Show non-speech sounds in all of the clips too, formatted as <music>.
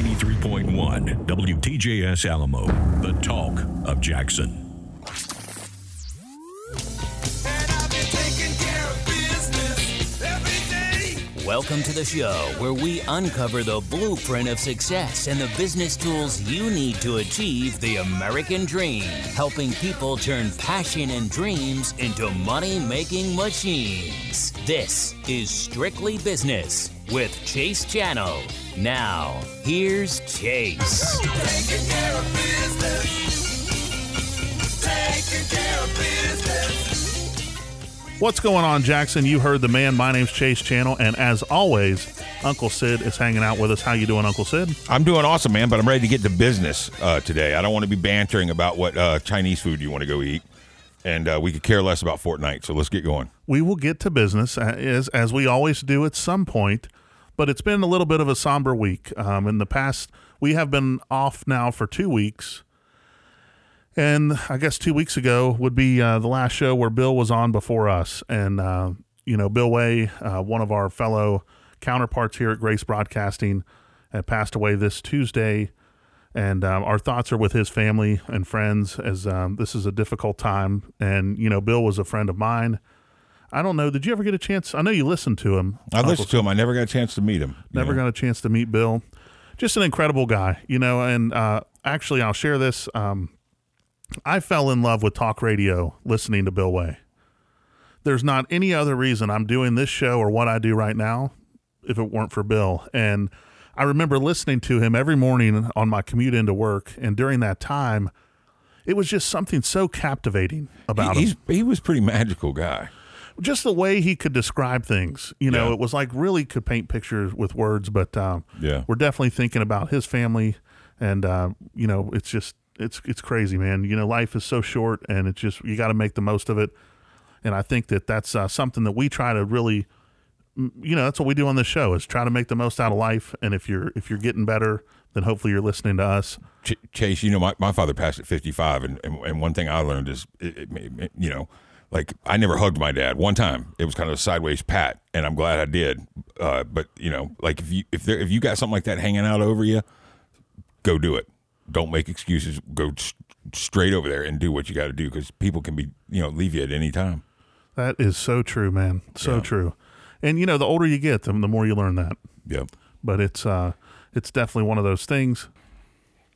93.1 WTJS Alamo, the talk of Jackson. Welcome to the show where we uncover the blueprint of success and the business tools you need to achieve the American dream, helping people turn passion and dreams into money making machines. This is Strictly Business with Chase Channel. Now, here's Chase. Taking care of business. Taking care of business. What's going on, Jackson? You heard the man. My name's Chase Channel, and as always, Uncle Syd is hanging out with us. How you doing, Uncle Syd? I'm doing awesome, man, but I'm ready to get to business uh, today. I don't want to be bantering about what uh, Chinese food you want to go eat, and uh, we could care less about Fortnite. So let's get going. We will get to business as as we always do at some point, but it's been a little bit of a somber week. Um, in the past, we have been off now for two weeks. And I guess two weeks ago would be uh, the last show where Bill was on before us. And, uh, you know, Bill Way, uh, one of our fellow counterparts here at Grace Broadcasting, had passed away this Tuesday. And um, our thoughts are with his family and friends as um, this is a difficult time. And, you know, Bill was a friend of mine. I don't know. Did you ever get a chance? I know you listened to him. I listened to him. I never got a chance to meet him. Never know. got a chance to meet Bill. Just an incredible guy, you know. And uh, actually, I'll share this. Um, I fell in love with talk radio listening to Bill Way. There's not any other reason I'm doing this show or what I do right now if it weren't for Bill. And I remember listening to him every morning on my commute into work. And during that time, it was just something so captivating about He, him he was a pretty magical guy. just the way he could describe things. You know, Yeah. it was like really could paint pictures with words. But um, Yeah. we're definitely thinking about his family, and uh, you know, it's just it's it's crazy, man. You know, life is so short, and it's just you got to make the most of it. And I think that that's uh, something that we try to really, you know, that's what we do on this show is try to make the most out of life. And if you're if you're getting better, then hopefully you're listening to us. Ch- Chase, you know, my, my father passed at 55, and, and, and one thing I learned is, it, it, it- you know, like I never hugged my dad. One time, it was kind of a sideways pat, and I'm glad I did. Uh, but you know, like if you if there if you got something like that hanging out over you, go do it. Don't make excuses. Go s- straight over there and do what you got to do because people can be you know leave you at any time. That is so true, man. So Yeah. true. And you know, the older you get, the, the more you learn that. Yep. But it's uh, it's definitely one of those things.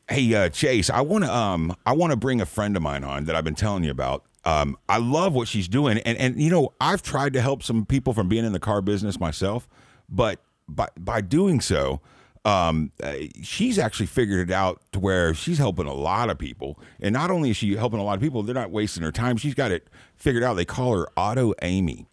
Hey uh, Chase, I want to um I want to bring a friend of mine on that I've been telling you about. Um, I love what she's doing, and and you know I've tried to help some people from being in the car business myself, but by by doing so, um, uh, she's actually figured it out to where she's helping a lot of people, and not only is she helping a lot of people, they're not wasting her time. She's got it figured out. They call her Auto Amy,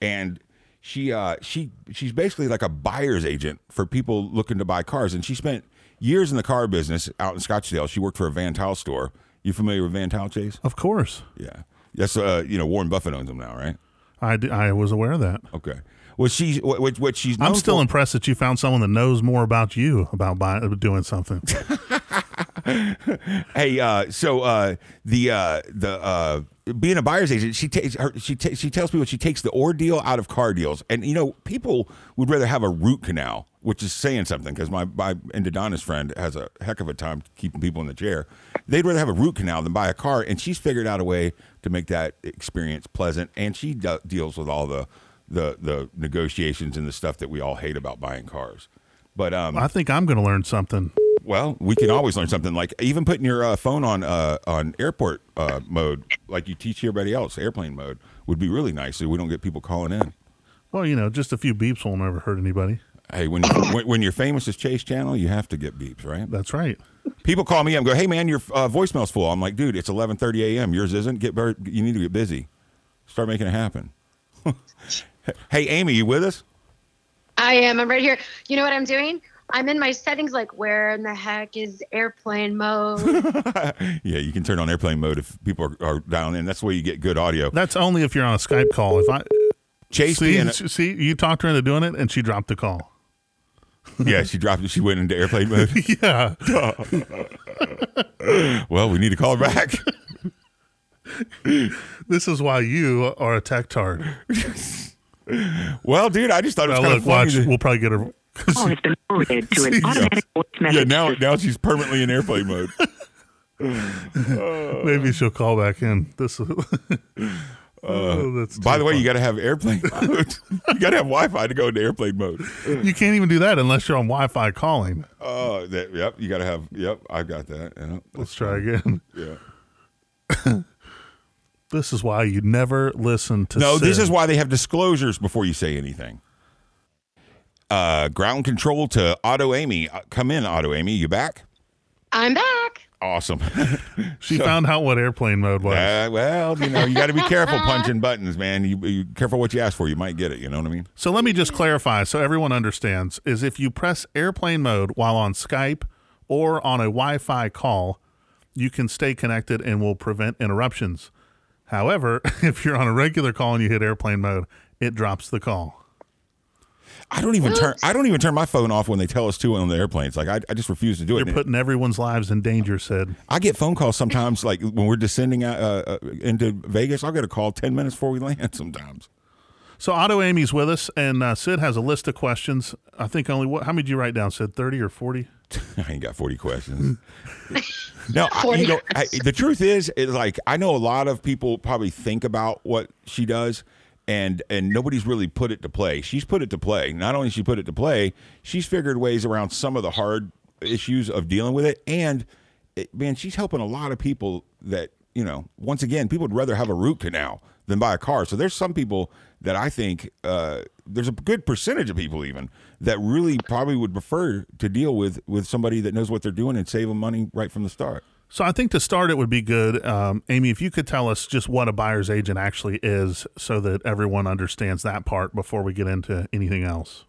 and she uh she she's basically like a buyer's agent for people looking to buy cars and she spent years in the car business out in Scottsdale. She worked for a Van Tuyl store. You familiar with Van Tuyl Chase? Of course, Yeah. That's uh you know Warren Buffett owns them now, right? I, d- I was aware of that. Okay. Well, she's what what, what she's I'm still for- impressed that you found someone that knows more about you about buy, doing something. <laughs> Hey, uh, so uh, the uh, the uh, being a buyer's agent, she takes her she ta- she tells people she takes the ordeal out of car deals, and you know people would rather have a root canal, which is saying something because my my endodontist friend has a heck of a time keeping people in the chair. They'd rather have a root canal than buy a car, and she's figured out a way to make that experience pleasant, and she de- deals with all the the the negotiations and the stuff that we all hate about buying cars. But um, I think I'm going to learn something. well, we can always learn something. Like even putting your uh, phone on uh, on airport uh, mode, like you teach everybody else, airplane mode would be really nice, so we don't get people calling in. Well, you know, just a few beeps will never hurt anybody. Hey, when when, when you're famous as Chase Channel, you have to get beeps, right? That's right. People call me up and go, "Hey, man, your uh, voicemail's full." I'm like, "Dude, it's 11:30 a.m. Yours isn't. Get better. You need to get busy. Start making it happen." <laughs> <laughs> hey, Amy, you with us? I am. I'm right here. You know what I'm doing? I'm in my settings. Like, where in the heck is airplane mode? <laughs> yeah, you can turn on airplane mode if people are, are dialing in. That's where you get good audio. That's only if you're on a Skype call. If I Chase see, being a- see, you talked her into doing it, and she dropped the call. yeah, she dropped it. She went into airplane mode. <laughs> Yeah, Well, we need to call her back. this is why you are a tech tard. Well, dude, I just thought it was Now kind look, of funny. watch. that- We'll probably get her. call has been forwarded to an automatic voice yeah, now now she's permanently in airplane mode. <laughs> Uh, Maybe she'll call back in. This is. <laughs> Uh, oh, that's By too the way, funny. you got to have airplane <laughs> mode. you got to have Wi-Fi to go into airplane mode. you can't even do that unless you're on Wi-Fi calling. Oh, that, yep. You got to have. Yep, I've got that. Yeah, Let's try again. Yeah. This is why you never listen to. No, this is why they have disclosures before you say anything. Uh, ground control to Auto Amy. Uh, come in, Auto Amy. You back? I'm back. Awesome. <laughs> She found out what airplane mode was. Uh, well, you know, you got to be careful punching buttons, man. You, you careful what you ask for. You might get it. You know what I mean? So let me just clarify so everyone understands is if you press airplane mode while on Skype or on a Wi-Fi call, you can stay connected and will prevent interruptions. However, <laughs> if you're on a regular call and you hit airplane mode, it drops the call. I don't even turn. I don't even turn my phone off when they tell us to on the airplanes. Like I, I just refuse to do it. You're putting everyone's lives in danger, Syd. I get phone calls sometimes, like when we're descending uh, uh, into Vegas. I'll get a call ten minutes before we land. <laughs> Sometimes. So Auto Amy's with us, and uh, Syd has a list of questions. I think only what? How many did you write down, Syd? Thirty or forty? <laughs> I ain't got 40 questions. <laughs> no, I, you know, I, the truth is, is like I know a lot of people probably think about what she does, and and nobody's really put it to play. She's put it to play. Not only she put it to play, she's figured ways around some of the hard issues of dealing with it, and it, man, she's helping a lot of people that you know. Once again, people would rather have a root canal than buy a car. So there's some people that I think uh, there's a good percentage of people even that really probably would prefer to deal with with somebody that knows what they're doing and save them money right from the start. So I think to start, it would be good, um, Amy, if you could tell us just what a buyer's agent actually is, so that everyone understands that part before we get into anything else.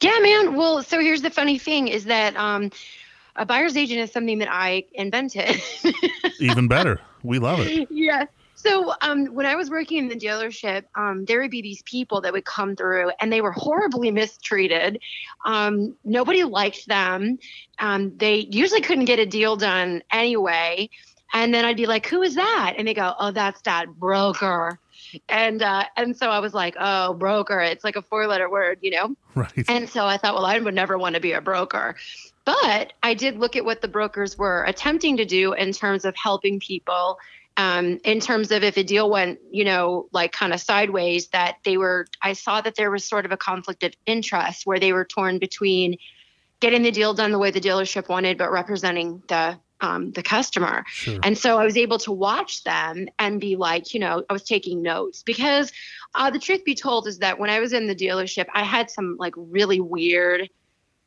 Yeah, man. Well, so here's the funny thing is that um, a buyer's agent is something that I invented. <laughs> Even better, we love it. yeah. So um, when I was working in the dealership, um, there would be these people that would come through, and they were horribly <laughs> mistreated. Um, nobody liked them. Um, they usually couldn't get a deal done anyway. And then I'd be like, "Who is that?" And they go, "Oh, that's that broker." And uh, and so I was like, "Oh, broker." It's like a four-letter word, you know. Right. And so I thought, well, I would never want to be a broker. But I did look at what the brokers were attempting to do in terms of helping people, um, in terms of if a deal went, you know, like kind of sideways, that they were, I saw that there was sort of a conflict of interest where they were torn between getting the deal done the way the dealership wanted, but representing the um, the customer. Sure. And so I was able to watch them and be like, you know, I was taking notes because uh, the truth be told is that when I was in the dealership, I had some like really weird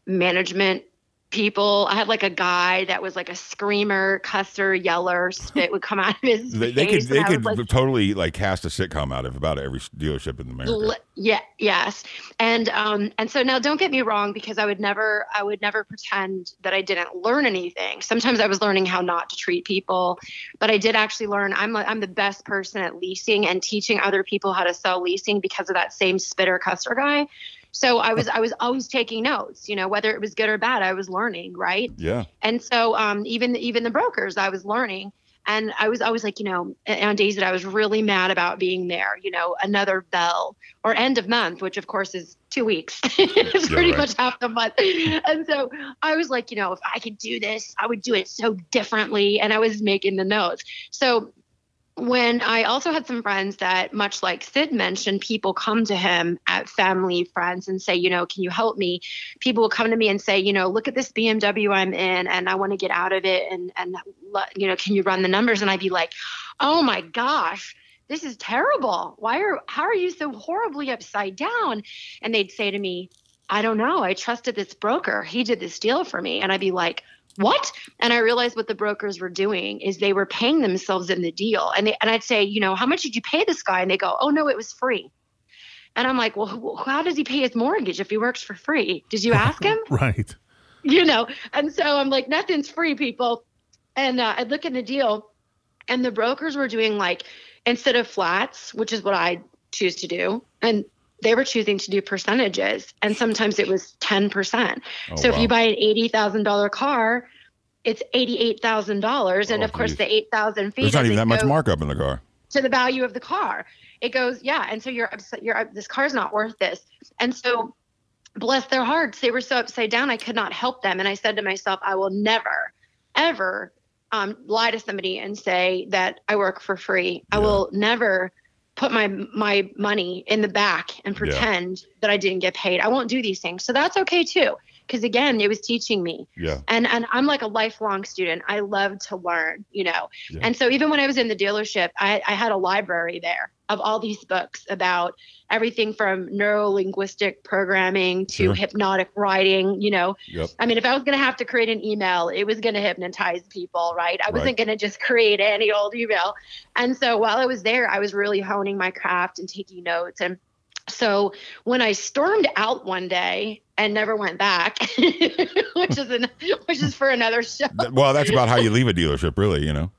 management people. I had like a guy that was like a screamer, cusser, yeller, spit would come out of his They, they could they could like, totally like cast a sitcom out of about every dealership in America. L- yeah yes and um and so now don't get me wrong because i would never i would never pretend that i didn't learn anything sometimes i was learning how not to treat people but i did actually learn i'm i'm the best person at leasing and teaching other people how to sell leasing because of that same spitter customer guy so i was i was always taking notes you know whether it was good or bad i was learning right Yeah. and so um, even even the brokers, I was learning, and I was always like, you know, on days that I was really mad about being there, you know, another bell or end of month, which of course is two weeks, <laughs> it's Yeah, pretty right. much half the month. And so I was like, you know, if I could do this, I would do it so differently, and I was making the notes. So when I also had some friends that, much like Syd mentioned, people come to him at family, friends, and say, you know, can you help me? People will come to me and say, you know, look at this BMW I'm in, and I want to get out of it, and and you know, can you run the numbers? And I'd be like, oh my gosh, this is terrible. Why are how are you so horribly upside down? And they'd say to me, I don't know. I trusted this broker. He did this deal for me, and I'd be like. What? And I realized what the brokers were doing is they were paying themselves in the deal. And they, and I'd say, you know, how much did you pay this guy? And they go, oh no, it was free. And I'm like, well, who- how does he pay his mortgage if he works for free? Did you ask him? <laughs> Right. you know and so i'm like nothing's free people and uh, i look at the deal and the brokers were doing like instead of flats which is what i choose to do and they were choosing to do percentages and sometimes it was 10% Oh, so if you buy an $80000 car it's $88000 and Oh, of course the 8000 feet There's not even that much markup in the car. to the value of the car. It goes, yeah. And so you're upset, you're this car's not worth this. And so bless their hearts, they were so upside down, I could not help them. And I said to myself, I will never, ever um, lie to somebody and say that I work for free. I will never put my my money in the back and pretend that I didn't get paid. I won't do these things. So that's okay too. Because again, it was teaching me Yeah. and and I'm like a lifelong student. I love to learn, you know. Yeah. And so even when I was in the dealership, I, I had a library there of all these books about everything from neuro linguistic programming to Sure. hypnotic writing. You know, Yep. I mean, if I was going to have to create an email, it was going to hypnotize people, right? I wasn't Right. going to just create any old email. And so while I was there, I was really honing my craft and taking notes. And so when I stormed out one day and never went back, <laughs> which is an, which is for another show. Well, that's about how you leave a dealership, really. You know.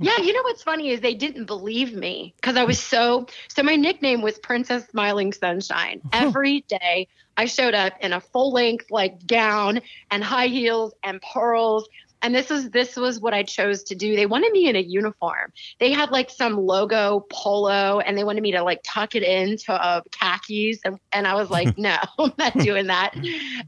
Yeah, you know what's funny is they didn't believe me because I was so so my nickname was Princess Smiling Sunshine. <laughs> Every day I showed up in a full length like gown and high heels and pearls. And this was this was what I chose to do. They wanted me in a uniform. They had like some logo polo and they wanted me to like tuck it into uh, khakis. And, and I was like, <laughs> no, <laughs> I'm not doing that.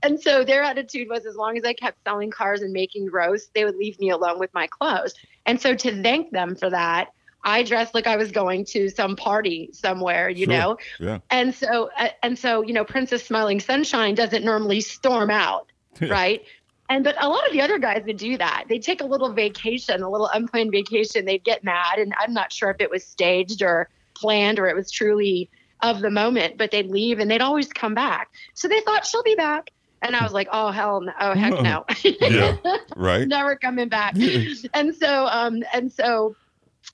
And so their attitude was as long as I kept selling cars and making roasts, they would leave me alone with my clothes. And so to thank them for that, I dressed like I was going to some party somewhere, you Sure. know. Yeah. And so uh, and so, you know, Princess Smiling Sunshine doesn't normally storm out, <laughs> right? And but a lot of the other guys would do that. They'd take a little vacation, a little unplanned vacation. They'd get mad, and I'm not sure if it was staged or planned or it was truly of the moment. But they'd leave, and they'd always come back. So they thought she'll be back, and I was like, oh hell no, oh heck no. <laughs> Yeah. Right. <laughs> never coming back. <laughs> and so, um, and so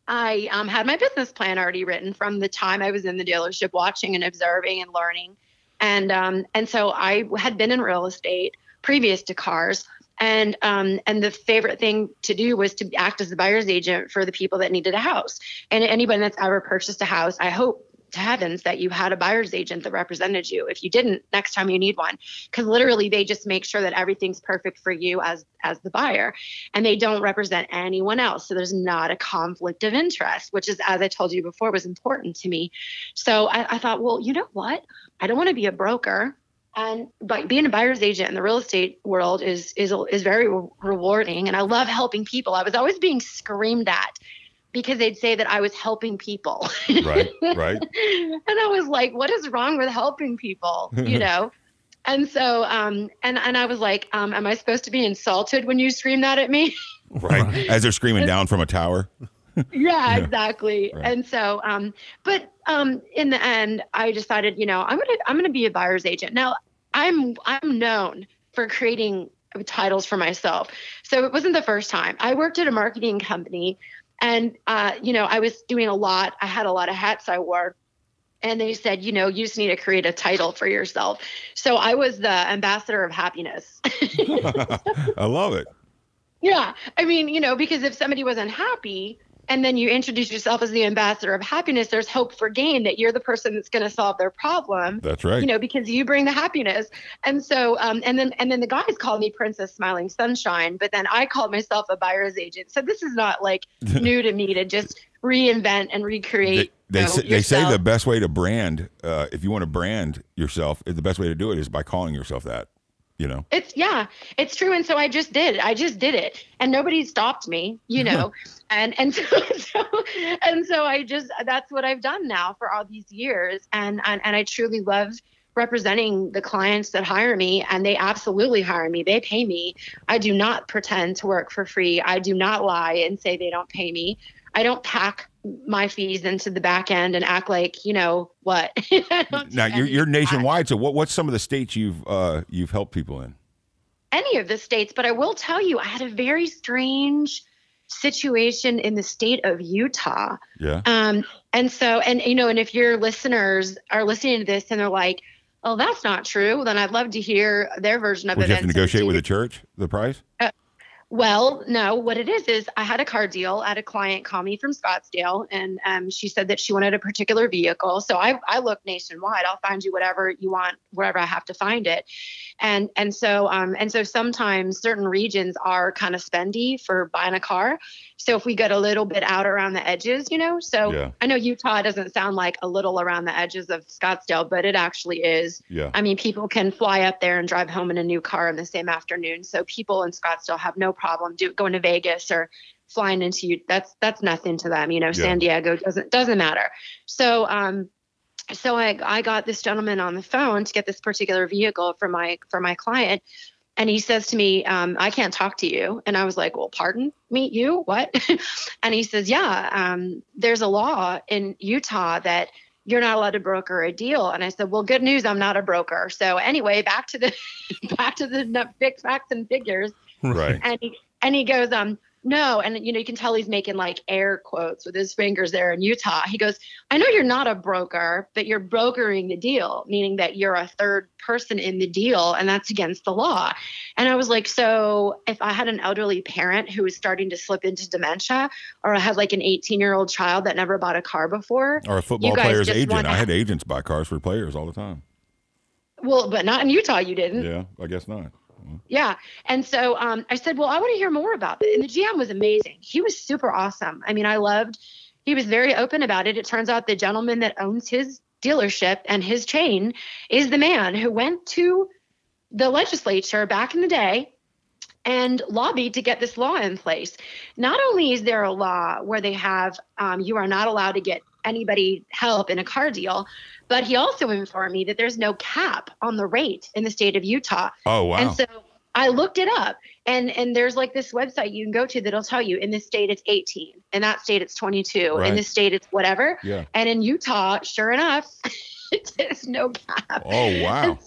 I um, had my business plan already written from the time I was in the dealership, watching and observing and learning. And um, and so I had been in real estate previous to cars. And um, and the favorite thing to do was to act as the buyer's agent for the people that needed a house. And anybody that's ever purchased a house, I hope to heavens that you had a buyer's agent that represented you. If you didn't, next time you need one, because literally they just make sure that everything's perfect for you as as the buyer, and they don't represent anyone else. So there's not a conflict of interest, which is, as I told you before, was important to me. So I, I thought, well, you know what? I don't want to be a broker. And but being a buyer's agent in the real estate world is is is very re- rewarding, and I love helping people. I was always being screamed at because they'd say that I was helping people. Right. Right. <laughs> and I was like, what is wrong with helping people? <laughs> You know? and so, um, and, and I was like, um, am I supposed to be insulted when you scream that at me? Right. <laughs> As they're screaming down from a tower. Yeah, exactly. Right. And so, um, but, um, in the end, I decided, you know, I'm going to, I'm to be a buyer's agent. Now I'm, I'm known for creating titles for myself. So it wasn't the first time I worked at a marketing company and, uh, you know, I was doing a lot. I had a lot of hats I wore. And they said, you know, you just need to create a title for yourself. So I was the ambassador of happiness. <laughs> I love it. Yeah. I mean, you know, because if somebody was unhappy and then you introduce yourself as the ambassador of happiness, there's hope for gain that you're the person that's going to solve their problem. That's right. You know, because you bring the happiness. And so, um, and then, and then the guys called me Princess Smiling Sunshine, but then I called myself a buyer's agent. So this is not like <laughs> new to me to just reinvent and recreate. they, you know, say, they say the best way to brand, uh, if you want to brand yourself, the best way to do it is by calling yourself that. You know. It's yeah, it's true. And so I just did. I just did it, and nobody stopped me, you <laughs> know. and and <laughs> so, so and so I just that's what I've done now for all these years, and and and I truly love representing the clients that hire me and they absolutely hire me they pay me i do not pretend to work for free i do not lie and say they don't pay me i don't pack my fees into the back end and act like you know what <laughs> Now you're you're nationwide. So what what's some of the states you've uh, you've helped people in? any of the states, but I will tell you, I had a very strange situation in the state of Utah. Yeah. Um, and so, and you know, and if your listeners are listening to this and they're like, "Oh, that's not true," then I'd love to hear their version of Would you have to negotiate with the church the price? Well, no, what it is is I had a car deal. I had a client call me from Scottsdale, and um, she said that she wanted a particular vehicle. So I, I nationwide. I'll find you whatever you want, wherever I have to find it. And and so um and so sometimes certain regions are kind of spendy for buying a car. So if we get a little bit out around the edges you know so Yeah. i know utah doesn't sound like a little around the edges of scottsdale but it actually is. Yeah. i mean people can fly up there and drive home in a new car in the same afternoon. So people in scottsdale have no problem do, going to vegas or flying into you that's that's nothing to them you know. San diego doesn't doesn't matter. So um so I, I got this gentleman on the phone to get this particular vehicle for my for my client. And he says to me um, i can't talk to you. And i was like well pardon me? You? What? <laughs> And he says yeah um, there's a law in utah that you're not allowed to broker a deal. And i said well good news i'm not a broker. So anyway back to the <laughs> back to the big facts and figures. Right. and he and he goes um no and you know you can tell he's making like air quotes with his fingers there in utah he goes i know you're not a broker but you're brokering the deal meaning that you're a third person in the deal and that's against the law and i was like so if i had an elderly parent who was starting to slip into dementia or i had like an 18 year old child that never bought a car before Or a football player's agent. wanna- I had agents buy cars for players all the time. well but not in utah you didn't Yeah, I guess not. Yeah. And so um, I said, well, I want to hear more about it. And the GM was amazing. He was super awesome. I mean, I loved, he was very open about it. It turns out the gentleman that owns his dealership and his chain is the man who went to the legislature back in the day and lobbied to get this law in place. Not only is there a law where they have um, you are not allowed to get anybody help in a car deal, but he also informed me that there's no cap on the rate in the state of Utah. Oh wow. And so I looked it up and and there's like this website you can go to that'll tell you in this state it's 18, in that state it's 22, Right. in this state it's whatever. yeah. And in Utah, sure enough, <laughs> there's no cap. Oh wow.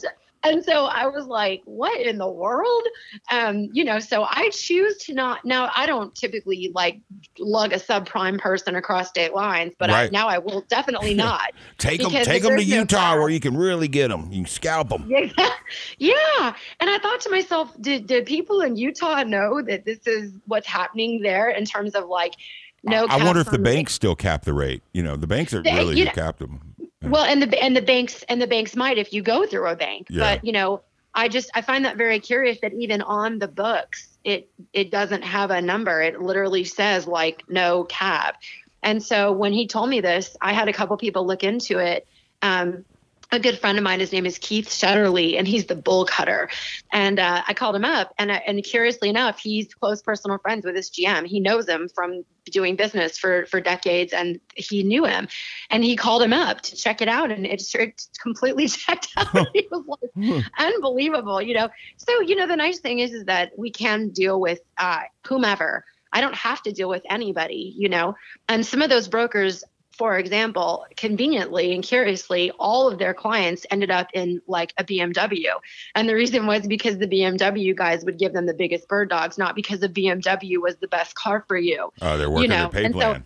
And so, I was like, what in the world? Um, you know, so I choose to not now I don't typically like lug a subprime person across state lines, but I, now I will definitely <laughs> not. Take them, take them to no Utah cap- where you can really get them. You can scalp them. Yeah, <laughs> yeah. And I thought to myself, did did people in Utah know that this is what's happening there in terms of like no? I wonder if the banks still cap the rate. You know, the banks are They- really you who know- capped them. Well, and the and the banks and the banks might if you go through a bank, Yeah. but you know, I just I find that very curious that even on the books, it it doesn't have a number. It literally says like no cab. And so when he told me this, I had a couple people look into it. Um, a good friend of mine, his name is Keith Shetterly, and he's the bull cutter. And uh, I called him up, and uh, and curiously enough, he's close personal friends with his GM. He knows him from doing business for for decades, and he knew him. And he called him up to check it out, and it it completely <laughs> checked out. he was like, unbelievable, you know. So you know, the nice thing is, is that we can deal with uh, whomever. I don't have to deal with anybody, you know. And some of those brokers, for example, conveniently and curiously, all of their clients ended up in like a BMW. And the reason was because the BMW guys would give them the biggest bird dogs, not because the BMW was the best car for you. Oh, they're working know, their pay and so- plan.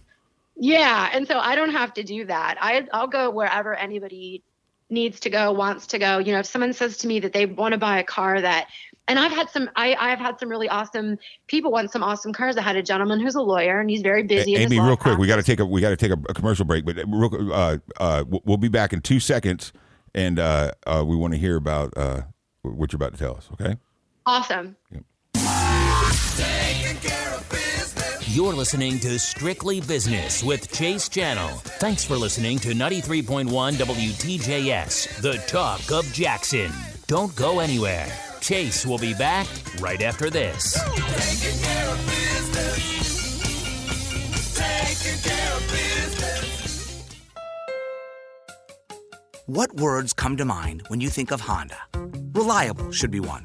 Yeah, and so I don't have to do that. I I'll go wherever anybody needs to go, wants to go. You know, if someone says to me that they want to buy a car that and I've had some I I've had some really awesome people want some awesome cars. I had a gentleman who's a lawyer and he's very busy. in his Amy, real quick, we got to take a we got to take a, a commercial break, but real, uh, uh, we'll- we'll be back in two seconds, and uh, uh, we want to hear about uh, what you're about to tell us. Okay. awesome. Taking care of business. You're listening to Strictly Business with Chase Channel. Thanks for listening to 93.1 WTJS, the talk of Jackson. Don't go anywhere. Chase will be back right after this. What words come to mind when you think of Honda? Reliable should be one.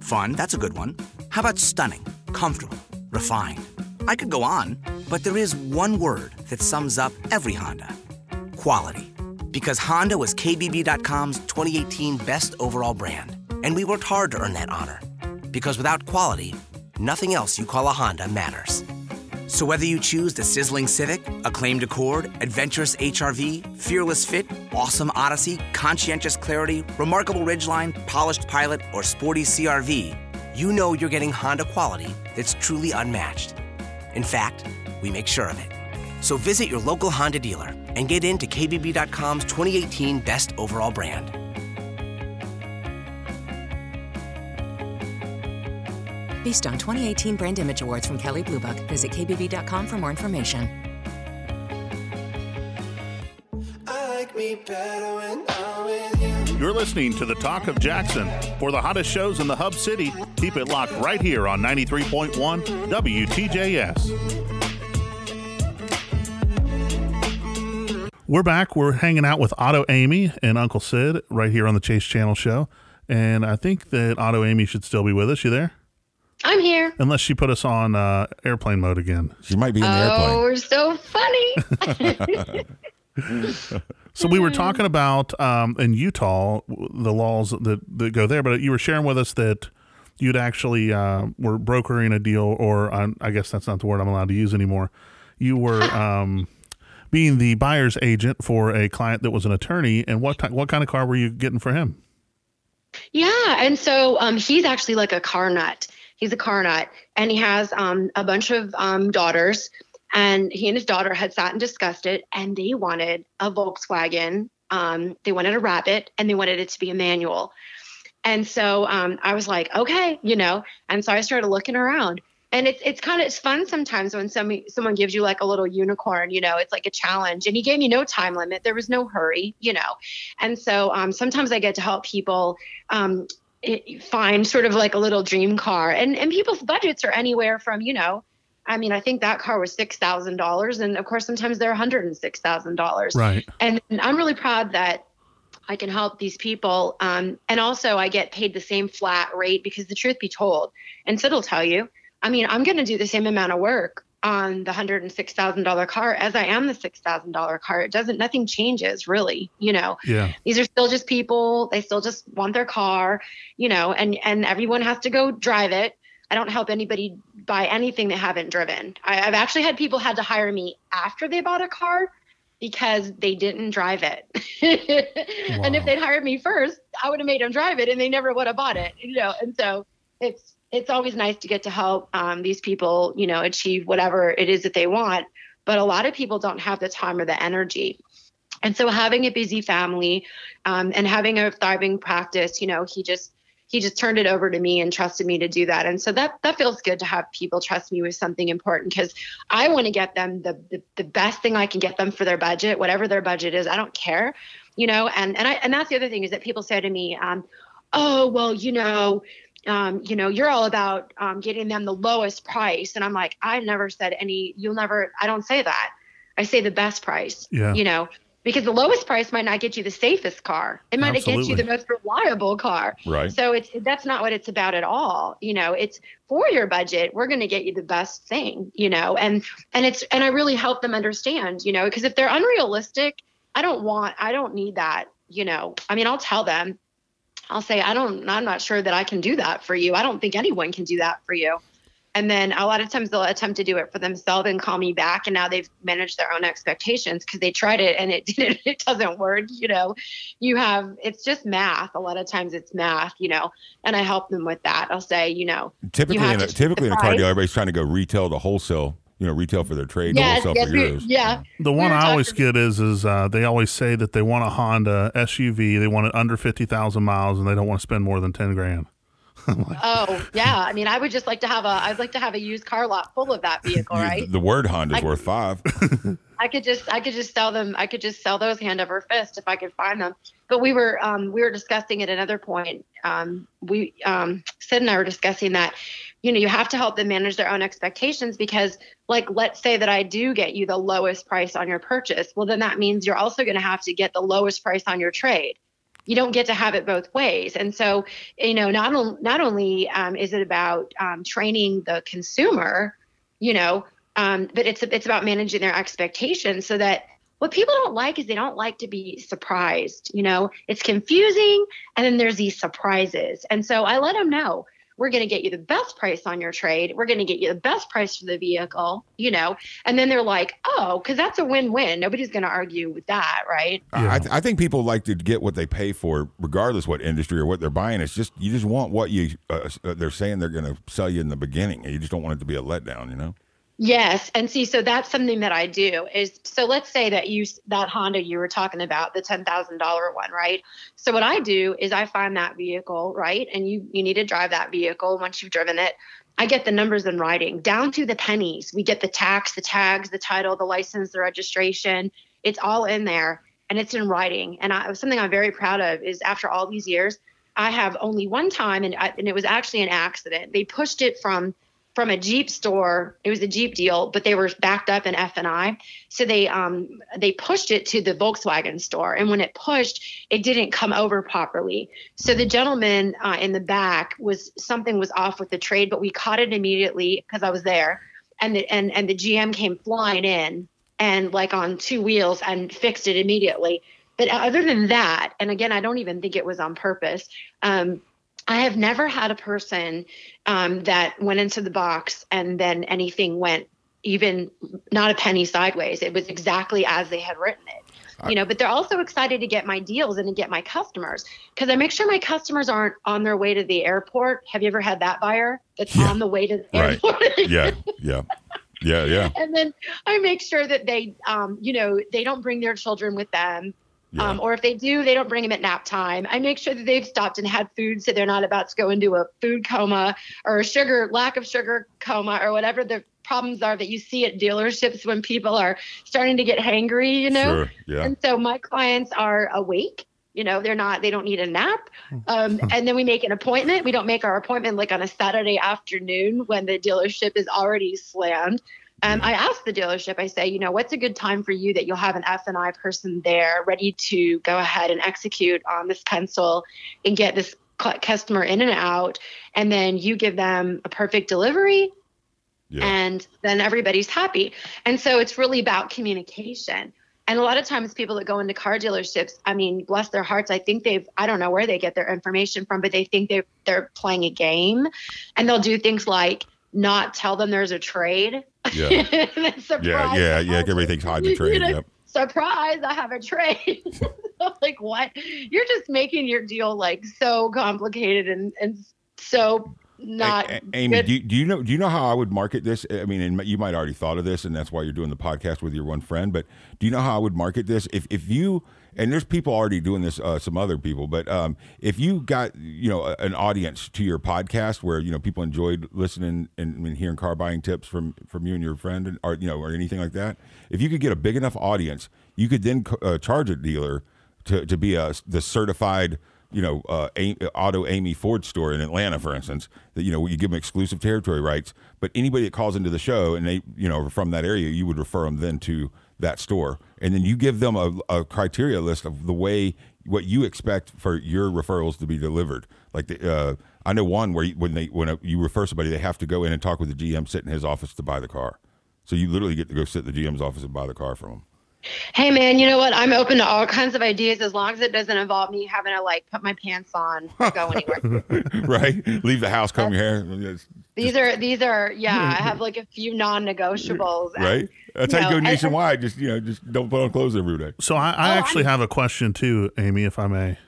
Fun, that's a good one. How about stunning, comfortable, refined? I could go on, but there is one word that sums up every Honda quality. Because Honda was KBB.com's 2018 best overall brand, and we worked hard to earn that honor. Because without quality, nothing else you call a Honda matters. So whether you choose the sizzling Civic, acclaimed Accord, adventurous HRV, fearless fit, awesome Odyssey, conscientious Clarity, remarkable Ridgeline, polished Pilot, or sporty CRV, you know you're getting Honda quality that's truly unmatched. In fact, we make sure of it. So visit your local Honda dealer and get into KBB.com's 2018 best overall brand. Based on 2018 Brand Image Awards from Kelley Blue Book, visit kbb.com for more information. Like me better when I'm with you. You're listening to the Talk of Jackson. For the hottest shows in the Hub City, keep it locked right here on 93.1 WTJS. We're back. We're hanging out with Auto Amy and Uncle Syd right here on the Chase Channel show. And I think that Auto Amy should still be with us. You there? I'm here. Unless she put us on uh, airplane mode again. She might be in the Oh, airplane. we're so funny. <laughs> <laughs> So we were talking about um, in Utah the laws that, that go there, but you were sharing with us that you'd actually uh, were brokering a deal, or uh, I guess that's not the word I'm allowed to use anymore. You were <laughs> um, being the buyer's agent for a client that was an attorney, and what ti- what kind of car were you getting for him? Yeah, and so um, he's actually like a car nut. He's a car nut, and he has um, a bunch of um, daughters. And he and his daughter had sat and discussed it, and they wanted a Volkswagen. Um, they wanted a Rabbit, and they wanted it to be a manual. And so um, I was like, okay, you know. And so I started looking around, and it's it's kind of it's fun sometimes when somebody someone gives you like a little unicorn, you know. It's like a challenge, and he gave me no time limit. There was no hurry, you know. And so um, sometimes I get to help people um, it, find sort of like a little dream car, and and people's budgets are anywhere from you know. I mean, I think that car was six thousand dollars, and of course, sometimes they're one hundred and six thousand dollars. Right. And I'm really proud that I can help these people. Um, and also, I get paid the same flat rate because the truth be told, and Syd will tell you, I mean, I'm going to do the same amount of work on the $106,000 car as I am the $6,000 car. It doesn't, nothing changes really, you know. Yeah. These are still just people. They still just want their car, you know, and, and everyone has to go drive it. I don't help anybody buy anything they haven't driven. I, I've actually had people had to hire me after they bought a car because they didn't drive it. <laughs> and if they'd hired me first, I would have made them drive it and they never would have bought it, you know. And so it's it's always nice to get to help um, these people, you know, achieve whatever it is that they want. But a lot of people don't have the time or the energy. And so having a busy family um, and having a thriving practice, you know, he just he just turned it over to me and trusted me to do that. And so that that feels good to have people trust me with something important because I want to get them the, the the best thing I can get them for their budget, whatever their budget is. I don't care, you know. And and I and that's the other thing is that people say to me, um, oh well, you know. Um, you know, you're all about um, getting them the lowest price. And I'm like, I never said any, you'll never, I don't say that. I say the best price, Yeah. you know, because the lowest price might not get you the safest car. It might not get you the most reliable car. Right. So it's that's not what it's about at all. You know, it's for your budget. We're going to get you the best thing. You know, and and it's and I really help them understand. You know, because if they're unrealistic, I don't want. I don't need that. You know, I mean, I'll tell them. I'll say, I don't. I'm not sure that I can do that for you. I don't think anyone can do that for you. And then a lot of times they'll attempt to do it for themselves and call me back, and now they've managed their own expectations because they tried it and it <laughs> didn't. It doesn't work. You know, you have it's just math. A lot of times it's math. You know, and I help them with that. I'll say, you know, Typically, in a, typically in a car deal, everybody's trying to go retail to wholesale. You know, retail for their trade, to yes, wholesale yes, for we- yours. yeah. The one were I always get is is uh, they always say that they want a Honda SUV. They want it under fifty thousand miles, and they don't want to spend more than ten grand. <laughs> Oh <laughs> yeah. I mean, I would just like to have a. I'd like to have a used car lot full of that vehicle, right? The word Honda's I- worth five. <laughs> I could just I could just sell them I could just sell those hand over fist if I could find them. But we were um, we were discussing at another point. Um, we um, Syd and I were discussing that you know you have to help them manage their own expectations because like let's say that I do get you the lowest price on your purchase. Well then that means you're also going to have to get the lowest price on your trade. You don't get to have it both ways. And so you know not not only um, is it about um, training the consumer, you know um, but it's it's about managing their expectations so that what people don't like is they don't like to be surprised you know it's confusing and then there's these surprises and so i let them know we're going to get you the best price on your trade we're going to get you the best price for the vehicle you know and then they're like oh because that's a win-win nobody's going to argue with that right I, I think people like to get what they pay for, regardless what industry or what they're buying. It's just you just want what you uh, uh, they're saying they're going to sell you in the beginning, and you just don't want it to be a letdown. You know. Yes, and see, so that's something that I do is so let's say that you that Honda you were talking about, the ten thousand dollar one, right? So what I do is I find that vehicle, right, and you you need to drive that vehicle once you've driven it. I get the numbers in writing down to the pennies. We get the tax, the tags, the title, the license, the registration. It's all in there and it's in writing. And I, something I'm very proud of is after all these years, I have only one time, and, I, and it was actually an accident. They pushed it from from a Jeep store. It was a Jeep deal, but they were backed up in F and I. So they um they pushed it to the Volkswagen store, and when it pushed, it didn't come over properly. So the gentleman uh, in the back was something was off with the trade, but we caught it immediately because I was there, and the and and the GM came flying in and like on two wheels and fixed it immediately. But other than that, and again, I don't even think it was on purpose. Um, I have never had a person um, that went into the box and then anything went even not a penny sideways. It was exactly as they had written it. You know, but they're also excited to get my deals and to get my customers because I make sure my customers aren't on their way to the airport. Have you ever had that buyer that's Yeah. on the way to the Right. airport? Yeah, yeah, yeah, yeah. <laughs> and then I make sure that they, um, you know, they don't bring their children with them. Yeah. Um, or if they do, they don't bring them at nap time. I make sure that they've stopped and had food so they're not about to go into a food coma or a sugar lack of sugar coma or whatever the problems are that you see at dealerships when people are starting to get hangry, you know. Sure. Yeah. And so my clients are awake. You know, they're not, they don't need a nap. Um, <laughs> and then we make an appointment. We don't make our appointment like on a Saturday afternoon when the dealership is already slammed. Um, I ask the dealership, I say, you know, what's a good time for you that you'll have an F and I person there ready to go ahead and execute on this pencil and get this customer in and out. And then you give them a perfect delivery Yeah. and then everybody's happy. And so it's really about communication. And a lot of times people that go into car dealerships, I mean, bless their hearts, I think they've I don't know where they get their information from, but they think they they're playing a game and they'll do things like not tell them there's a trade. <laughs> Yeah. Yeah, yeah, yeah. Everything's hiding the you know, Yep. Surprise, I have a trade. <laughs> <laughs> like what? You're just making your deal like so complicated and and so not A- A- Amy, do you, do you know do you know how I would market this? I mean, and you might already thought of this, and that's why you're doing the podcast with your one friend. But do you know how I would market this? If if you and there's people already doing this, uh, some other people, but um, if you got you know a- an audience to your podcast where you know people enjoyed listening and, and hearing car buying tips from from you and your friend, or you know or anything like that, if you could get a big enough audience, you could then uh, charge a dealer to to be a the certified you know, uh, Auto Amy Ford store in Atlanta, for instance, that, you know, you give them exclusive territory rights, but anybody that calls into the show and they, you know, from that area, you would refer them then to that store. And then you give them a, a criteria list of the way, what you expect for your referrals to be delivered. Like, the, uh, I know one where you, when they, when you refer somebody, they have to go in and talk with the GM, sit in his office to buy the car. So you literally get to go sit in the GM's office and buy the car from him. Hey man, you know what? I'm open to all kinds of ideas as long as it doesn't involve me having to like put my pants on or go anywhere. <laughs> right? Leave the house, comb your hair. Yes. these are these are yeah. I have like a few non-negotiables. and, right? That's how you you know, go and- nationwide. Just you know, just don't put on clothes every day. So I, I Oh, actually I- have a question too, Amy, if I may.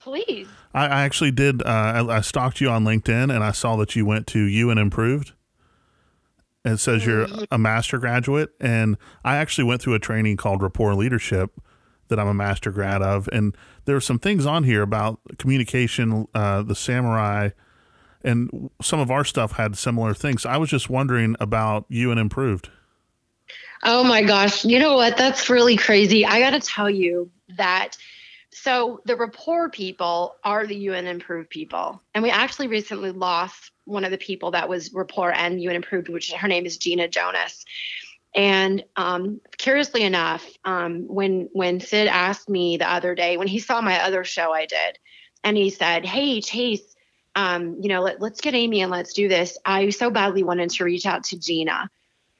Please. I, I actually did. Uh, I, I stalked you on LinkedIn, and I saw that you went to U and Improved. It says you're a master graduate, and I actually went through a training called Rapport Leadership that I'm a master grad of, and there were some things on here about communication, uh, the samurai, and some of our stuff had similar things. I was just wondering about you and Improved. Oh my gosh. You know what? That's really crazy. I got to tell you that. So the rapport people are the UN Improved people. And we actually recently lost one of the people that was rapport and UN Improved, which her name is Gina Jonas. And um, curiously enough, um, when when Syd asked me the other day, when he saw my other show I did, and he said, "Hey Chase, um, you know, let, let's get Amy and let's do this." I so badly wanted to reach out to Gina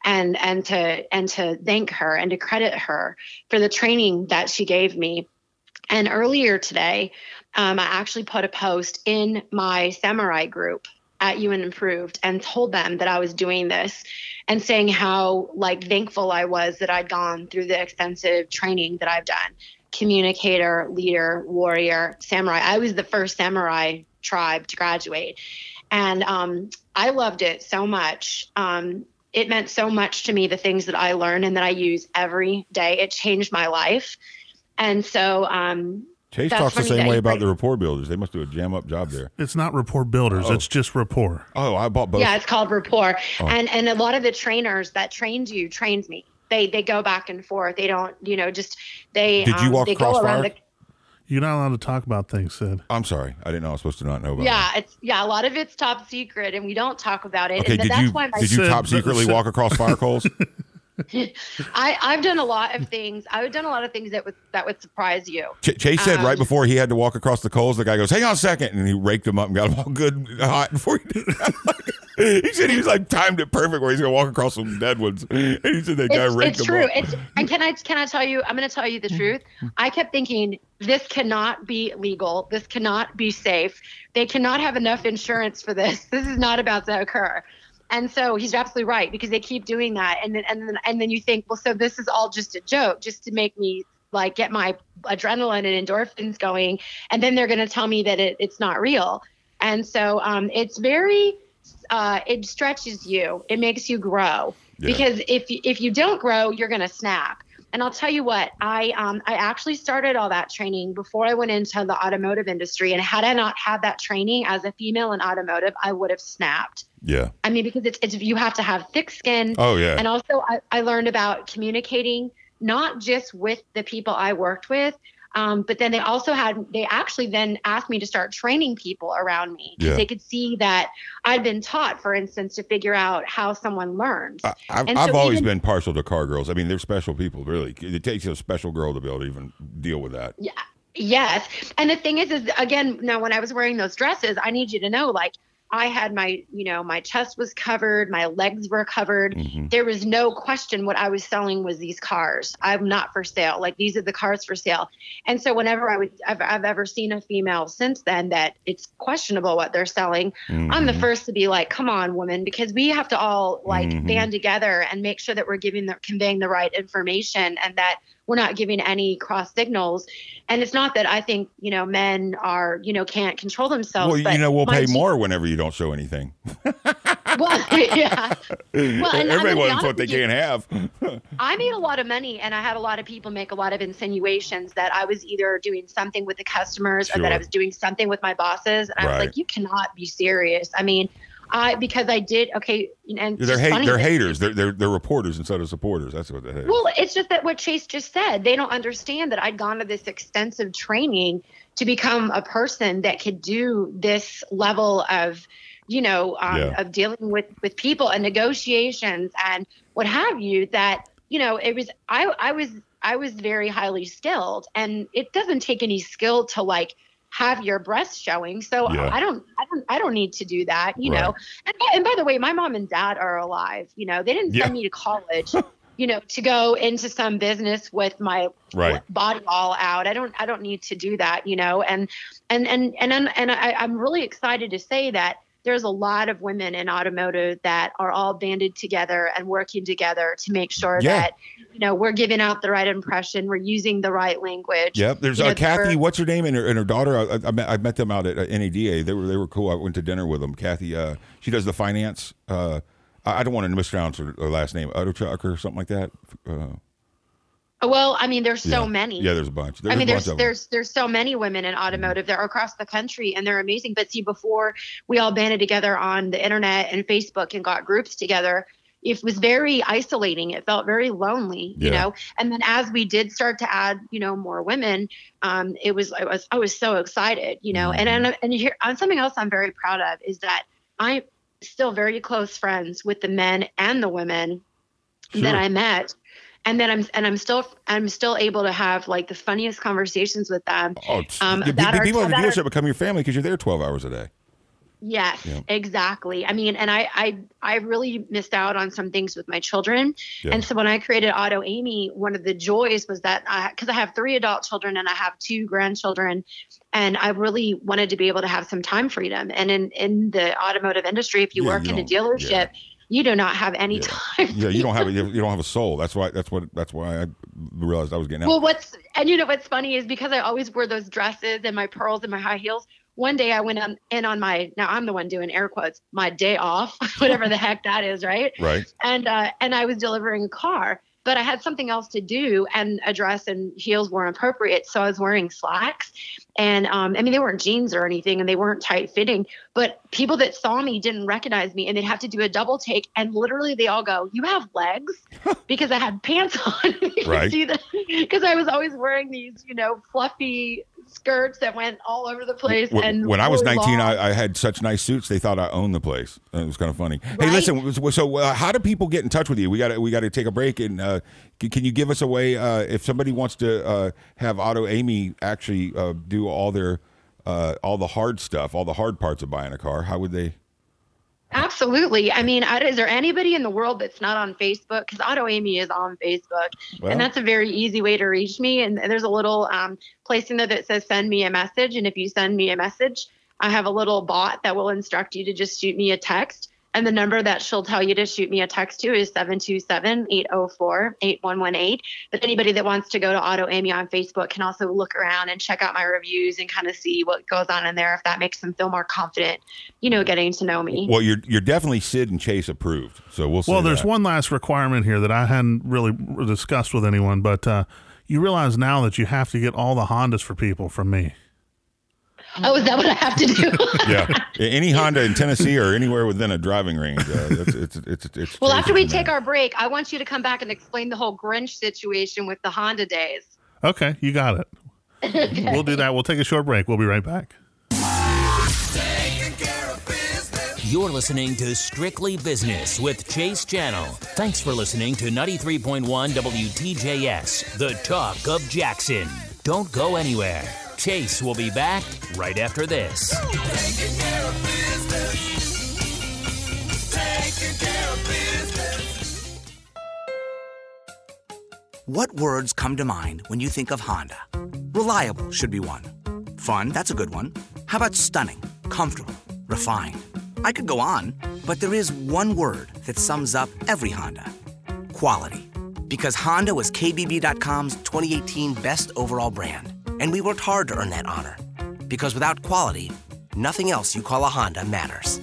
and and to and to thank her and to credit her for the training that she gave me. And earlier today, um, I actually put a post in my samurai group at UN Improved and told them that I was doing this and saying how like thankful I was that I'd gone through the extensive training that I've done. Communicator, leader, warrior, samurai. I was the first samurai tribe to graduate. And um, I loved it so much. Um, it meant so much to me, the things that I learned and that I use every day. It changed my life. And so um, Chase talks the same way about bring- the rapport builders. They must do a jam up job there. It's not rapport builders. Oh. It's just rapport. Oh, I bought both. Yeah, it's called rapport. Oh. And and a lot of the trainers that trained you trained me. They they go back and forth. They don't, you know, just they Did you um, walk they across go around fire? the You're not allowed to talk about things, Syd. I'm sorry. I didn't know I was supposed to not know about Yeah, it's yeah, a lot of it's top secret and we don't talk about it. Okay, and did that's you why my did you Syd, top secretly Syd- walk across fire <laughs> coals? I, I've done a lot of things. I've done a lot of things that would that would surprise you. Ch- Chase said right Um, before he had to walk across the coals, the guy goes, "Hang on a second. and he raked him up and got him all good hot before he did. it. <laughs> he said he was like timed it perfect where he's gonna walk across some dead ones. And he said that guy It's, raked it's him true. up. It's and can I can I tell you? I'm going to tell you the truth. I kept thinking this cannot be legal. This cannot be safe. They cannot have enough insurance for this. This is not about to occur. And so he's absolutely right because they keep doing that, and then and then and then you think, well, so this is all just a joke, just to make me like get my adrenaline and endorphins going, and then they're going to tell me that it, it's not real. And so um, it's very, uh, it stretches you. It makes you grow Yeah. because if you, if you don't grow, you're going to snap. And I'll tell you what, I um, I actually started all that training before I went into the automotive industry, and had I not had that training as a female in automotive, I would have snapped. yeah. I mean, because it's, it's you have to have thick skin. Oh yeah. And also, I, I learned about communicating not just with the people I worked with, um, but then they also had, they actually then asked me to start training people around me because Yeah. they could see that I'd been taught, for instance, to figure out how someone learns. I, I've so always even- been partial to car girls. I mean, they're special people, really. It takes a special girl to be able to even deal with that. Yeah. Yes. And the thing is, is again, now when I was wearing those dresses, I need you to know, like, I had my, you know, my chest was covered, my legs were covered. Mhm. There was no question what I was selling was these cars. I'm not for sale. Like these are the cars for sale. And so whenever I would, I've, I've ever seen a female since then that it's questionable what they're selling, I'm the Mhm. first to be like, come on, woman, because we have to all like Mhm. band together and make sure that we're giving the conveying the right information and that we're not giving any cross signals. And it's not that I think, you know, men are, you know, can't control themselves. Well, you know, we'll pay more whenever you don't show anything. <laughs> Well, <laughs> yeah. I'm Everybody wants what they you. can't have. I made a lot of money and I had a lot of people make a lot of insinuations that I was either doing something with the customers or that I was doing something with my bosses. And I was like, you cannot be serious. I mean, I because I did okay and they're hate, they're haters. They're, they're they're reporters instead of supporters. That's what they hate. Well, it's just that what Chase just said, they don't understand that I'd gone to this extensive training to become a person that could do this level of, you know, um, Yeah. of dealing with with people and negotiations and what have you. That you know, it was I I was I was very highly skilled, and it doesn't take any skill to like have your breasts showing. So Yeah. I don't I don't I don't need to do that, you Right. know. And, and by the way, my mom and dad are alive. You know, they didn't Yeah. send me to college. you know, to go into some business with my Right. body all out. I don't I don't need to do that, you know. And and and and and, and I, I'm really excited to say that there's a lot of women in automotive that are all banded together and working together to make sure Yeah. that you know we're giving out the right impression, we're using the right language. Yep. There's You uh, Kathy. we're- What's her name? And her, and her daughter. I, I, met, I met them out at uh, NADA. They were they were cool. I went to dinner with them. Kathy. Uh, she does the finance. Uh, I I don't want to mispronounce her, her last name. Udochuk or something like that. Uh, Well, I mean, there's so yeah. many. Yeah, there's a bunch. There's I mean, there's there's there's so many women in automotive that are across the country, and they're amazing. But see, before we all banded together on the internet and Facebook and got groups together, it was very isolating. It felt very lonely, you know. And then as we did start to add, you know, more women, um, it was I was I was so excited, you know. And Mm-hmm. and and here on something else I'm very proud of is that I'm still very close friends with the men and the women that I met. And then I'm and I'm still I'm still able to have like the funniest conversations with them. Oh, um, the, that the people at the that are- dealership become your family because you're there 12 hours a day. Yes, Yeah. exactly. I mean, and I, I I really missed out on some things with my children. Yeah. And so when I created Auto Amy, one of the joys was that I because I have three adult children and I have two grandchildren, and I really wanted to be able to have some time freedom. And in in the automotive industry, if you Yeah, work you in a dealership. You do not have any Yeah. time. Yeah, you don't have <laughs> a, you don't have a soul. That's why that's what that's why I realized I was getting out. Well, what's and you know what's funny is because I always wore those dresses and my pearls and my high heels. One day I went on, in on my now I'm the one doing air quotes my day off, <laughs> whatever the heck that is, right? right. And uh, and I was delivering a car, but I had something else to do, and a dress and heels weren't appropriate, so I was wearing slacks. And um, I mean, they weren't jeans or anything, and they weren't tight fitting. But people that saw me didn't recognize me, and they'd have to do a double take, and literally they all go, "You have legs," <laughs> because I had pants on. <laughs> Right. Because I was always wearing these, you know, fluffy skirts that went all over the place. When, and when I was 19. I, I had such nice suits. They thought I owned the place. It was kind of funny. Hey, listen. So, uh, how do people get in touch with you? We got to we got to take a break. And uh, c- can you give us a way uh, if somebody wants to uh, have Auto Amy actually uh, do all their uh, all the hard stuff, all the hard parts of buying a car? How would they? Absolutely. I mean, is there anybody in the world that's not on Facebook? Because Auto Amy is on Facebook, Well- and that's a very easy way to reach me. And there's a little um, place in there that says "Send me a message," and if you send me a message, I have a little bot that will instruct you to just shoot me a text. And the number that she'll tell you to shoot me a text to is 727-804-8118. But anybody that wants to go to Auto Amy on Facebook can also look around and check out my reviews and kind of see what goes on in there if that makes them feel more confident, you know, getting to know me. Well, you're you're definitely Syd and Chase approved. So we'll. Say Well, there's that. one last requirement here that I hadn't really discussed with anyone, but uh, you realize now that you have to get all the Hondas for people from me. Oh, is that what I have to do? <laughs> Yeah, any Honda in Tennessee or anywhere within a driving range. Uh, it's, it's, it's, it's well, after we take there. our break, I want you to come back and explain the whole Grinch situation with the Honda days. Okay, you got it. We'll do that. We'll take a short break. We'll be right back. You're listening to Strictly Business with Chase Channell. Thanks for listening to 93.1 WTJS, the talk of Jackson. Don't go anywhere. Chase will be back right after this. What words come to mind when you think of Honda? Reliable should be one. Fun, that's a good one. How about stunning, comfortable, refined? I could go on, but there is one word that sums up every Honda quality. Because Honda was KBB.com's 2018 best overall brand, and we worked hard to earn that honor. Because without quality, nothing else you call a Honda matters.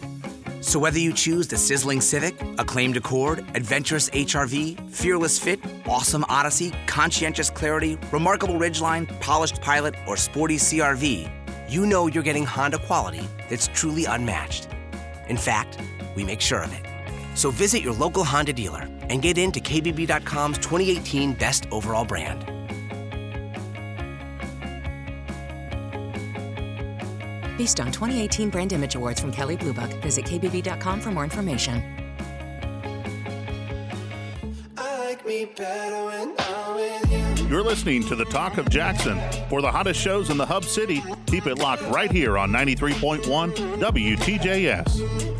So whether you choose the sizzling Civic, acclaimed Accord, adventurous HRV, fearless fit, awesome Odyssey, conscientious Clarity, remarkable Ridgeline, polished Pilot, or sporty CRV, you know you're getting Honda quality that's truly unmatched. In fact, we make sure of it. So visit your local Honda dealer and get into KBB.com's 2018 best overall brand. Based on 2018 Brand Image Awards from Kelley Blue Book, visit kbb.com for more information. Like me better when I'm with you. You're listening to the Talk of Jackson. For the hottest shows in the Hub City, keep it locked right here on 93.1 WTJS.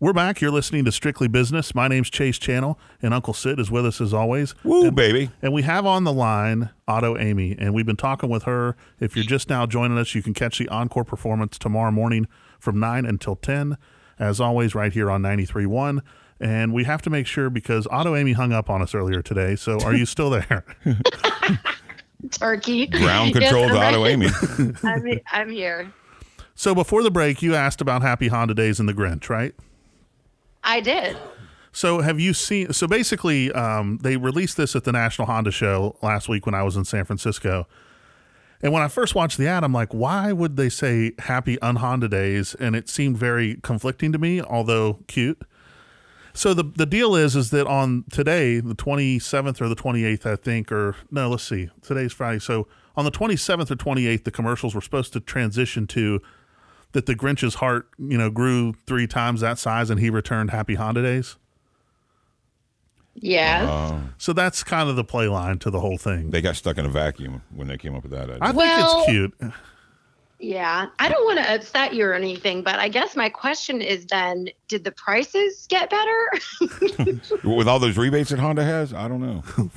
We're back. You're listening to Strictly Business. My name's Chase Channell, and Uncle Syd is with us as always. Woo, and, baby. And we have on the line Auto Amy, and we've been talking with her. If you're just now joining us, you can catch the encore performance tomorrow morning from 9 until 10, as always, right here on 93.1. And we have to make sure because Auto Amy hung up on us earlier today. So are you still there? <laughs> Turkey. Ground Yes, control to I'm Auto right. Amy. <laughs> I'm, I'm here. so before the break, you asked about Happy Honda Days and the Grinch, right? I did. So have you seen? So basically, um, they released this at the National Honda Show last week when I was in San Francisco. And when I first watched the ad, I'm like, why would they say Happy Unhonda Days? And it seemed very conflicting to me, although cute. So the the deal is is that on today, the 27th or the 28th, I think, or no, let's see, today's Friday. So on the 27th or 28th, the commercials were supposed to transition to that the Grinch's heart, you know, grew three times that size and he returned Happy Honda Days. Yes. Um, so that's kind of the play line to the whole thing. They got stuck in a vacuum when they came up with that idea. I think it's cute. yeah. I don't want to upset you or anything, but I guess my question is then did the prices get better? <laughs> with all those rebates that Honda has, I don't know. <laughs>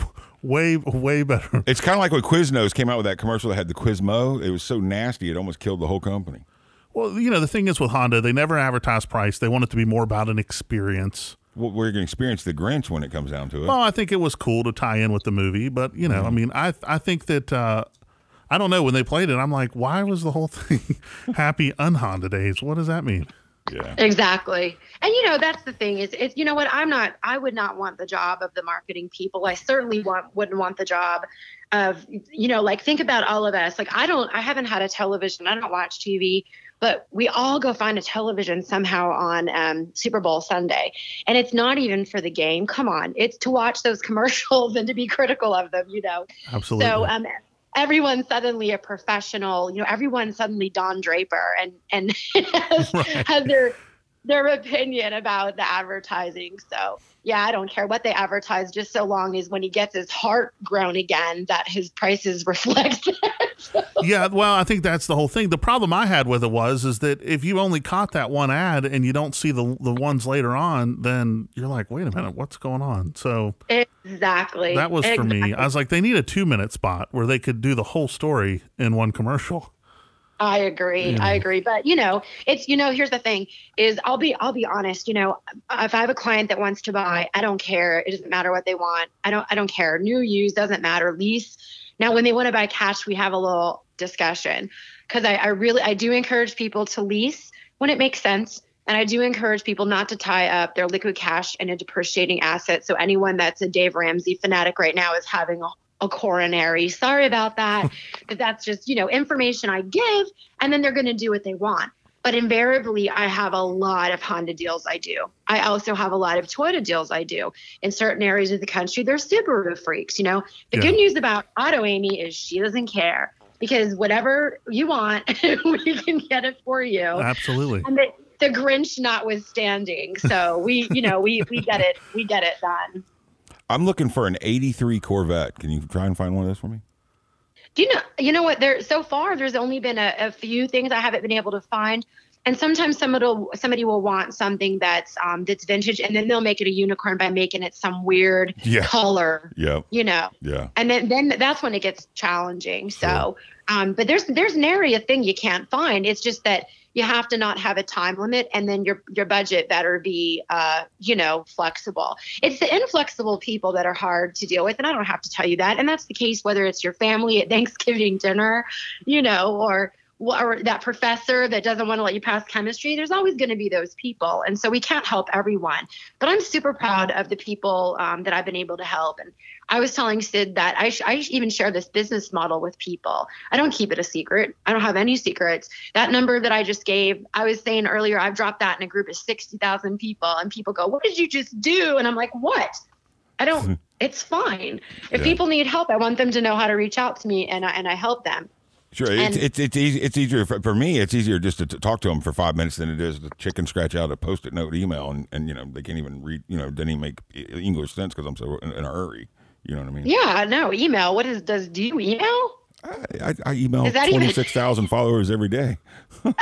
Way, way better. It's kind of like when Quiznos came out with that commercial that had the Quizmo. It was so nasty, it almost killed the whole company. Well, you know, the thing is with Honda, they never advertise price. They want it to be more about an experience. Well, we're going to experience the Grinch when it comes down to it. Well, I think it was cool to tie in with the movie, but you know, I mean, I I think that uh, I don't know when they played it. I'm like, why was the whole <laughs> thing happy unhonda days? What does that mean? Yeah. Exactly. And you know, that's the thing is it's you know what, I'm not I would not want the job of the marketing people. I certainly want wouldn't want the job of you know, like think about all of us. Like I don't I haven't had a television, I don't watch TV, but we all go find a television somehow on um, Super Bowl Sunday. And it's not even for the game. Come on. It's to watch those <laughs> commercials and to be critical of them, you know. Absolutely. So um everyone's suddenly a professional, you know, everyone's suddenly Don Draper and and <laughs> has, <laughs> has their their opinion about the advertising. So yeah, I don't care what they advertise, just so long as when he gets his heart grown again, that his prices <laughs> reflect. that. yeah, well, I think that's the whole thing. The problem I had with it was is that if you only caught that one ad and you don't see the the ones later on, then you're like, wait a minute, what's going on? So exactly. that was for me. I was like, they need a two minute spot where they could do the whole story in one commercial. I agree. I agree. But you know, it's you know, here's the thing is I'll be I'll be honest, you know, if I have a client that wants to buy, I don't care. It doesn't matter what they want. I don't I don't care. New use doesn't matter. Lease. Now when they want to buy cash, we have a little discussion. Cause I, I really I do encourage people to lease when it makes sense. And I do encourage people not to tie up their liquid cash in a depreciating asset. So anyone that's a Dave Ramsey fanatic right now is having a a coronary. Sorry about that. <laughs> but that's just, you know, information I give and then they're going to do what they want. But invariably, I have a lot of Honda deals I do. I also have a lot of Toyota deals I do. In certain areas of the country, they're Subaru freaks. You know, the Yeah. good news about Auto Amy is she doesn't care because whatever you want, <laughs> we can get it for you. Absolutely. And the, the Grinch notwithstanding. So we, you know, we we get it, we get it done. I'm looking for an 83 Corvette. Can you try and find one of those for me? Do you know? You know what? There so far, there's only been a, a few things I haven't been able to find, and sometimes somebody will, somebody will want something that's um that's vintage, and then they'll make it a unicorn by making it some weird Yeah. color. Yeah. You know, Yeah. and then then that's when it gets challenging. So, um, but there's there's nary a thing you can't find. It's just that you have to not have a time limit, and then your your budget better be uh you know flexible. It's the inflexible people that are hard to deal with, and I don't have to tell you that. And that's the case whether it's your family at <laughs> Thanksgiving dinner, you know, or or that professor that doesn't want to let you pass chemistry. There's always going to be those people, and so we can't help everyone. But I'm super proud of the people um, that I've been able to help, and I was telling Syd that I, sh- I even share this business model with people. I don't keep it a secret. I don't have any secrets. That number that I just gave, I was saying earlier, I've dropped that in a group of 60,000 people, and people go, What did you just do? And I'm like, What? I don't, <laughs> it's fine. If Yeah. people need help, I want them to know how to reach out to me, and I, and I help them. Sure, And- it's it's it's, easy, it's easier for, for me. It's easier just to, t talk to them for five minutes than it is to chicken scratch out a post-it note email, and, and you know they can't even read. You know, didn't even make English sense because I'm so in, in a hurry. You know what I mean? Yeah, no, email. What is, does, do you email? I, I, I email twenty six thousand followers every day. <laughs>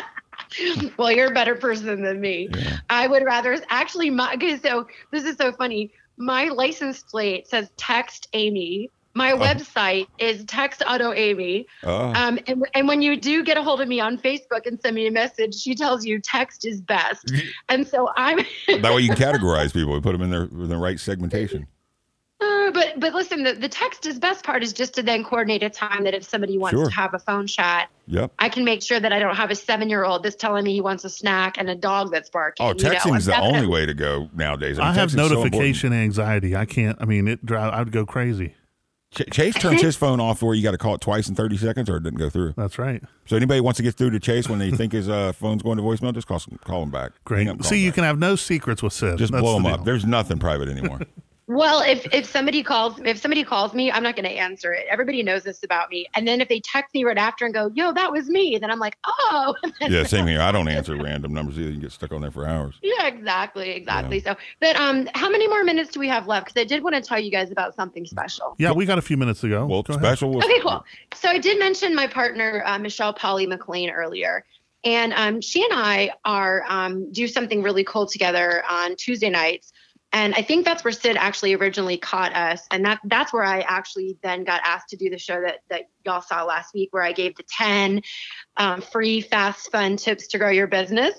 <laughs> well, you're a better person than me. I would rather actually my okay, so this is so funny. My license plate says text Amy. My website is text auto Amy. Oh. Um, and, and when you do get a hold of me on Facebook and send me a message, she tells you text is best. And so I'm <laughs> that way you can <laughs> categorize people. We put them in their in the right segmentation. Uh, but but listen, the, the text is best part is just to then coordinate a time that if somebody wants Sure. to have a phone chat, Yep. I can make sure that I don't have a seven year old that's telling me he wants a snack and a dog that's barking. Oh, you know, texting's and the only way to go nowadays. I, I have texting's so notification anxiety. I can't. I mean, it drive. I'd go crazy. Ch- Chase turns his phone off where you got to call it twice in 30 seconds or it didn't go through. That's right. So anybody wants to get through to Chase when they think his uh, phone's going to voicemail, just call, call him back. Great. Up, call See, him you back. can have no secrets with Syd. just That's blow the him deal. up. There's nothing private anymore. <laughs> Well, if if somebody calls if somebody calls me, I'm not going to answer it. Everybody knows this about me. And then if they text me right after and go, "Yo, that was me," then I'm like, "Oh." <laughs> yeah, same here. I don't answer random numbers either. You can get stuck on there for hours. yeah, exactly, exactly. So, but um, how many more minutes do we have left? Because I did want to tell you guys about something special. Yeah, we got a few minutes to go. Well, Go special. was- Okay, cool. So I did mention my partner uh, Michelle Polly McLean earlier, and um, she and I are um, do something really cool together on Tuesday nights. And I think that's where Syd actually originally caught us, and that that's where I actually then got asked to do the show that that y'all saw last week, where I gave the ten um, free, fast, fun tips to grow your business.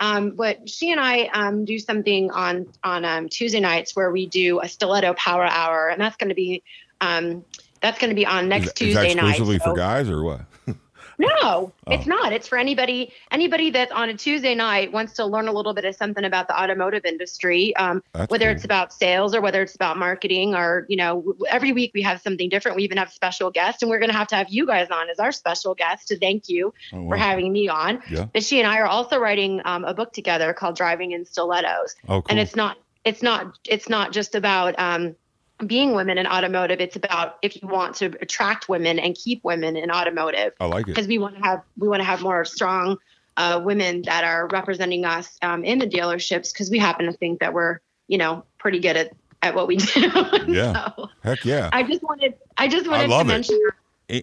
Um, but she and I um, do something on on um, Tuesday nights where we do a stiletto power hour, and that's going to be um, that's going to be on next is, is that Tuesday night. exclusively So- for guys or what? No, Oh. it's not. It's for anybody anybody that on a Tuesday night wants to learn a little bit of something about the automotive industry, um, whether cool. it's about sales or whether it's about marketing or you know every week we have something different. We even have special guests, and we're going to have to have you guys on as our special guest to thank you Oh, for having me on. Yeah. But she and I are also writing um, a book together called Driving in Stilettos, Oh, cool. and it's not it's not it's not just about um, being women in automotive. It's about if you want to attract women and keep women in automotive I like it. because we want to have we want to have more strong uh, women that are representing us um, in the dealerships because we happen to think that we're you know pretty good at at what we do. <laughs> Yeah. so Heck yeah. I just wanted I just wanted love to mention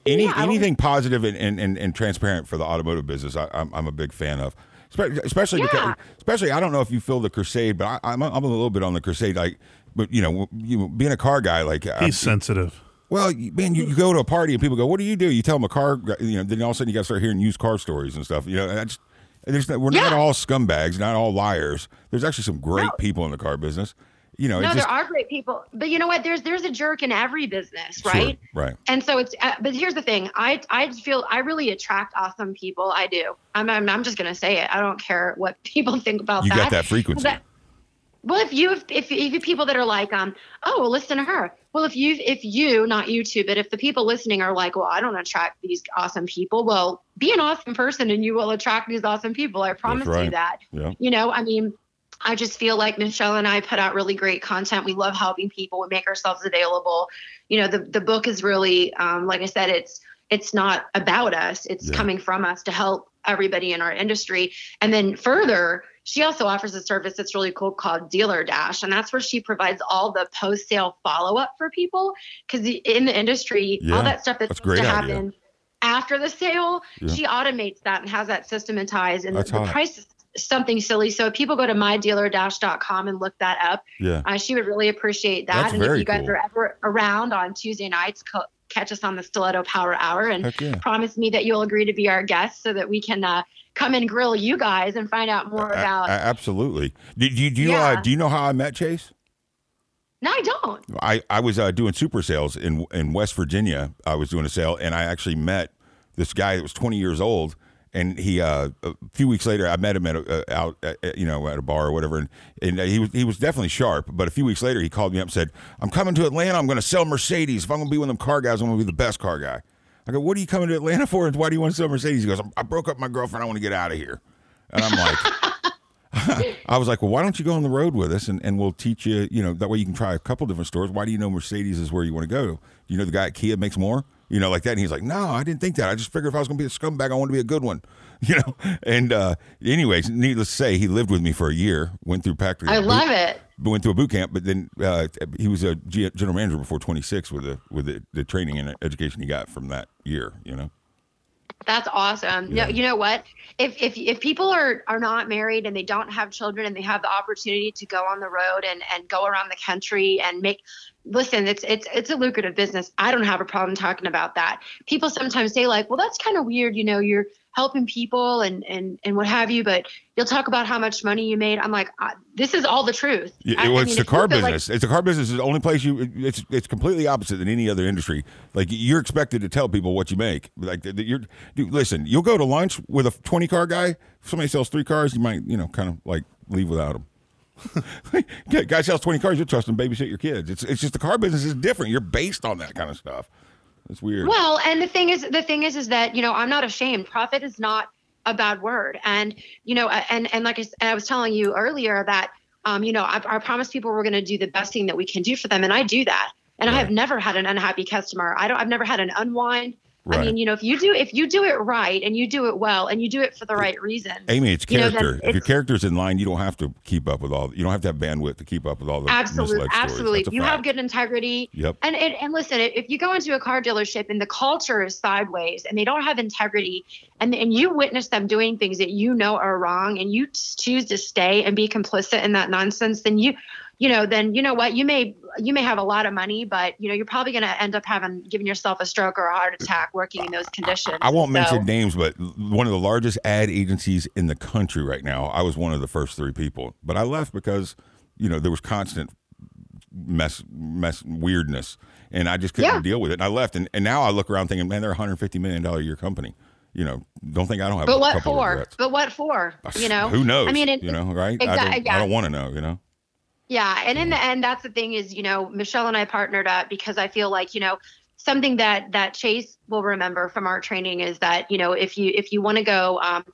Any Yeah, I anything positive and, and, and, transparent for the automotive business, I, I'm, I'm a big fan of. Espe- Especially because, especially I don't know if you feel the crusade, but I, I'm, a- I'm a little bit on the crusade. Like, but you know, you being a car guy, like I- He's sensitive. well, you- man, you, you go to a party and people go, "What do you do?" You tell them a car, you know. Then all of a sudden you got to start hearing used car stories and stuff. You know, and I just, there's not, we're not all scumbags, not all liars. There's actually some great people in the car business. You know, no it just there are great people but you know what there's there's a jerk in every business Sure, right right. and so it's uh, but here's the thing i i feel i really attract awesome people i do i'm i'm, I'm just gonna say it i don't care what <laughs> people think about You that got that frequency. That- well if you if, if you people that are like um oh well listen to her well if you if you not you two but if the people listening are like well i don't attract these awesome people well be an awesome person and you will attract these awesome people i promise right. you that Yeah. you know i mean I just feel like Michelle and I put out really great content. We love helping people. We make ourselves available. You know, the the book is really, um, like I said, it's it's not about us. It's Yeah. coming from us to help everybody in our industry. And then further, she also offers a service that's really cool called Dealer Dash, and that's where she provides all the post sale follow up for people. Because in the industry, Yeah, all that stuff that's that's supposed great to idea. after the sale, Yeah. she automates that and has that systematized, and That's the hot. price is something silly. So if people go to mydealer-dash.com and look that up, Yeah. uh, she would really appreciate that. That's and if you guys cool. are ever around on Tuesday nights, co- catch us on the Stiletto Power Hour and yeah. promise me that you'll agree to be our guest so that we can uh, come and grill you guys and find out more about. absolutely. Do, do, you- do you uh, do you know how I met Chase? no, I don't. I, I was uh, doing super sales in in West Virginia. I was doing a sale, and I actually met this guy that was 20 years old. And he, uh, a few weeks later, I met him at a, uh, out, at, at, you know, at a bar or whatever, and, and uh, he was he was definitely sharp. But a few weeks later, he called me up and said, "I'm coming to Atlanta. I'm going to sell Mercedes. If I'm going to be one of them car guys, I'm going to be the best car guy." I go, "What are you coming to Atlanta for? And why do you want to sell Mercedes?" He goes, "I broke up my girlfriend. I want to get out of here." And I'm like. <laughs> I was like, well, why don't you go on the road with us and, and we'll teach you, you know, that way you can try a couple different stores. Why do you know Mercedes is where you want to go? You know the guy at Kia makes more? You know, like that. And he's like, no, I didn't think that. I just figured if I was going to be a scumbag, I want to be a good one, <laughs> you know? And, uh, anyways, needless to say, he lived with me for a year, went through factory. I love it. Went through a boot camp, but then uh, he was a G- general manager before 26 with the with the, the training and education he got from that year. You know, That's awesome. Yeah. No, you know what? If if if people are are not married and they don't have children and they have the opportunity to go on the road and and go around the country and make listen, it's it's it's a lucrative business. I don't have a problem talking about that. People sometimes say like, well, that's kind of weird. You know, you're helping people and and and what have you, but you'll talk about how much money you made. I'm like, uh, this is all the truth. Yeah, I- I well, it's the car feel like- business. it's the car business is the only place you. It's it's completely opposite than any other industry. Like you're expected to tell people what you make. Like you're. Dude, listen, you'll go to lunch with a 20 car guy. If somebody sells three cars, you might you know kind of like leave without <laughs> him. guy sells 20 cars, you'll trust him babysit your kids. It's it's just the car business is different. You're based on that kind of stuff. It's weird. Well, and the thing is, the thing is, is that you know, I'm not ashamed. Profit is not a bad word, and you know, and and like I, and I was telling you earlier that, um, you know, I, I promised people we're going to do the best thing that we can do for them, and I do that. And I have never had an unhappy customer. I don't. I've never had an unwind. I mean, you know, if you do if you do it right and you do it well and you do it for the right reason, Amy, it's you know, character. if your character's in line, you don't have to keep up with all. You don't have to have bandwidth to keep up with all the absolutely absolutely you have good integrity Yep. and, and and listen if you go into a car dealership and the culture is sideways and they don't have integrity and and you witness them doing things that you know are wrong and you choose to stay and be complicit in that nonsense then you you know then you know what you may you may have a lot of money but you know you're probably going to end up having giving yourself a stroke or a heart attack working in those conditions I won't So- mention names, but one of the largest ad agencies in the country right now. I was one of the first three people, but I left because you know there was constant mess, mess, weirdness, and I just couldn't Yeah. deal with it. And I left, and, and now I look around thinking, man, they're a hundred fifty million dollar a year company, you know, don't think I don't have. But a what couple for? regrets. But what for? You know, who knows? I mean, it, you know, right? I don't, yeah. I don't want to know. You know. Yeah, and in the end, that's the thing is, you know, Michelle and I partnered up because I feel like, you know, something that that Chase will remember from our training is that, you know, if you if you want to go um,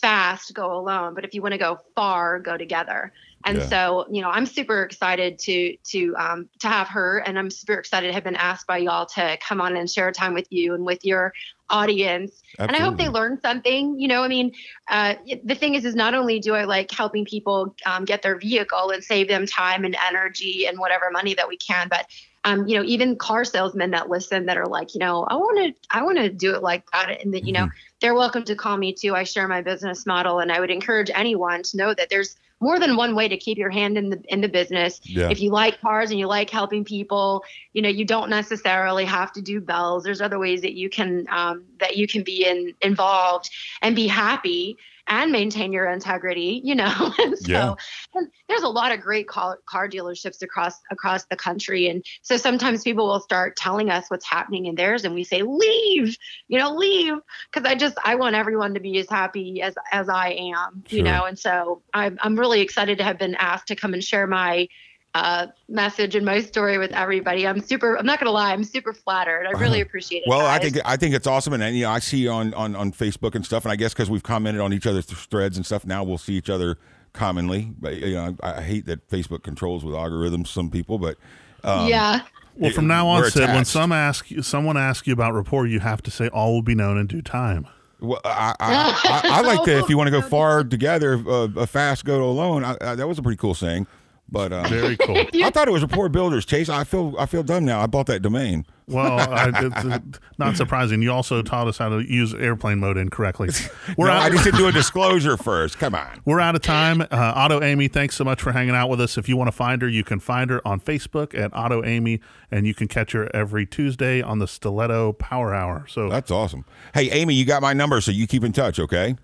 fast, go alone, but if you want to go far, go together. And Yeah. so, you know, I'm super excited to to um, to have her, and I'm super excited to have been asked by y'all to come on and share time with you and with your audience. And I hope they learn something. You know, I mean, uh, the thing is, is not only do I like helping people um, get their vehicle and save them time and energy and whatever money that we can, but um, you know, even car salesmen that listen that are like, you know, I want to, I want to do it like that, and that you know, they're welcome to call me too. I share my business model, and I would encourage anyone to know that there's more than one way to keep your hand in the in the business. Yeah. If you like cars and you like helping people, you know, you don't necessarily have to do bells. There's other ways that you can um, that you can be in involved and be happy and maintain your integrity. You know, <laughs> and so Yeah. and there's a lot of great car, car dealerships across across the country, and so sometimes people will start telling us what's happening in theirs, and we say leave, you know, leave, because I just I want everyone to be as happy as as I am, you know, and so I'm I'm really excited to have been asked to come and share my uh, message and my story with everybody. I'm super. I'm not gonna lie. I'm super flattered. I really appreciate it. Uh-huh. Well, I think I think it's awesome, and, and you know, I see you on, on on Facebook and stuff, and I guess because we've commented on each other's threads and stuff, now we'll see each other commonly. But you know, I, I hate that Facebook controls with algorithms some people, but um, yeah. Well, from now on, Syd, when some ask you, someone asks you about rapport, you have to say all will be known in due time. Well, I, I, I, <laughs> I like that. if you want to go far together, uh, uh, fast go alone. I, I, that was a pretty cool saying. But uh, Very cool. <laughs> I thought it was rapport builders. Chase, I feel I feel dumb now. I bought that domain. Well, I, <laughs> it's uh, not surprising. You also taught us how to use airplane mode incorrectly. <laughs> We're No, out. I just didn't do a disclosure first. Come on. We're out of time. Uh, Auto Amy, thanks so much for hanging out with us. If you want to find her, you can find her on Facebook at Auto Amy, and you can catch her every Tuesday on the Stiletto Power Hour. So, That's awesome. Hey, Amy, you got my number, so you keep in touch, okay?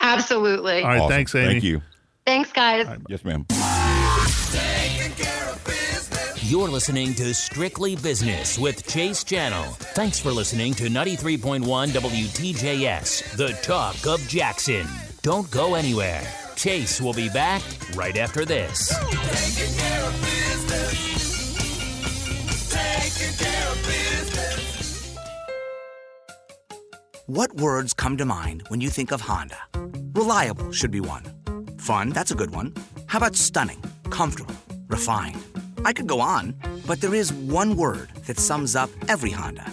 Absolutely. all right, Awesome. thanks, Amy. Thank you. Thanks, guys. Yes, ma'am. You're listening to Strictly Business with Chase Channell. Thanks for listening to 93.1 WTJS, the talk of Jackson. Don't go anywhere. Chase will be back right after this. What words come to mind when you think of Honda? Reliable should be one. Fun, that's a good one. How about stunning, comfortable, refined? I could go on, but there is one word that sums up every Honda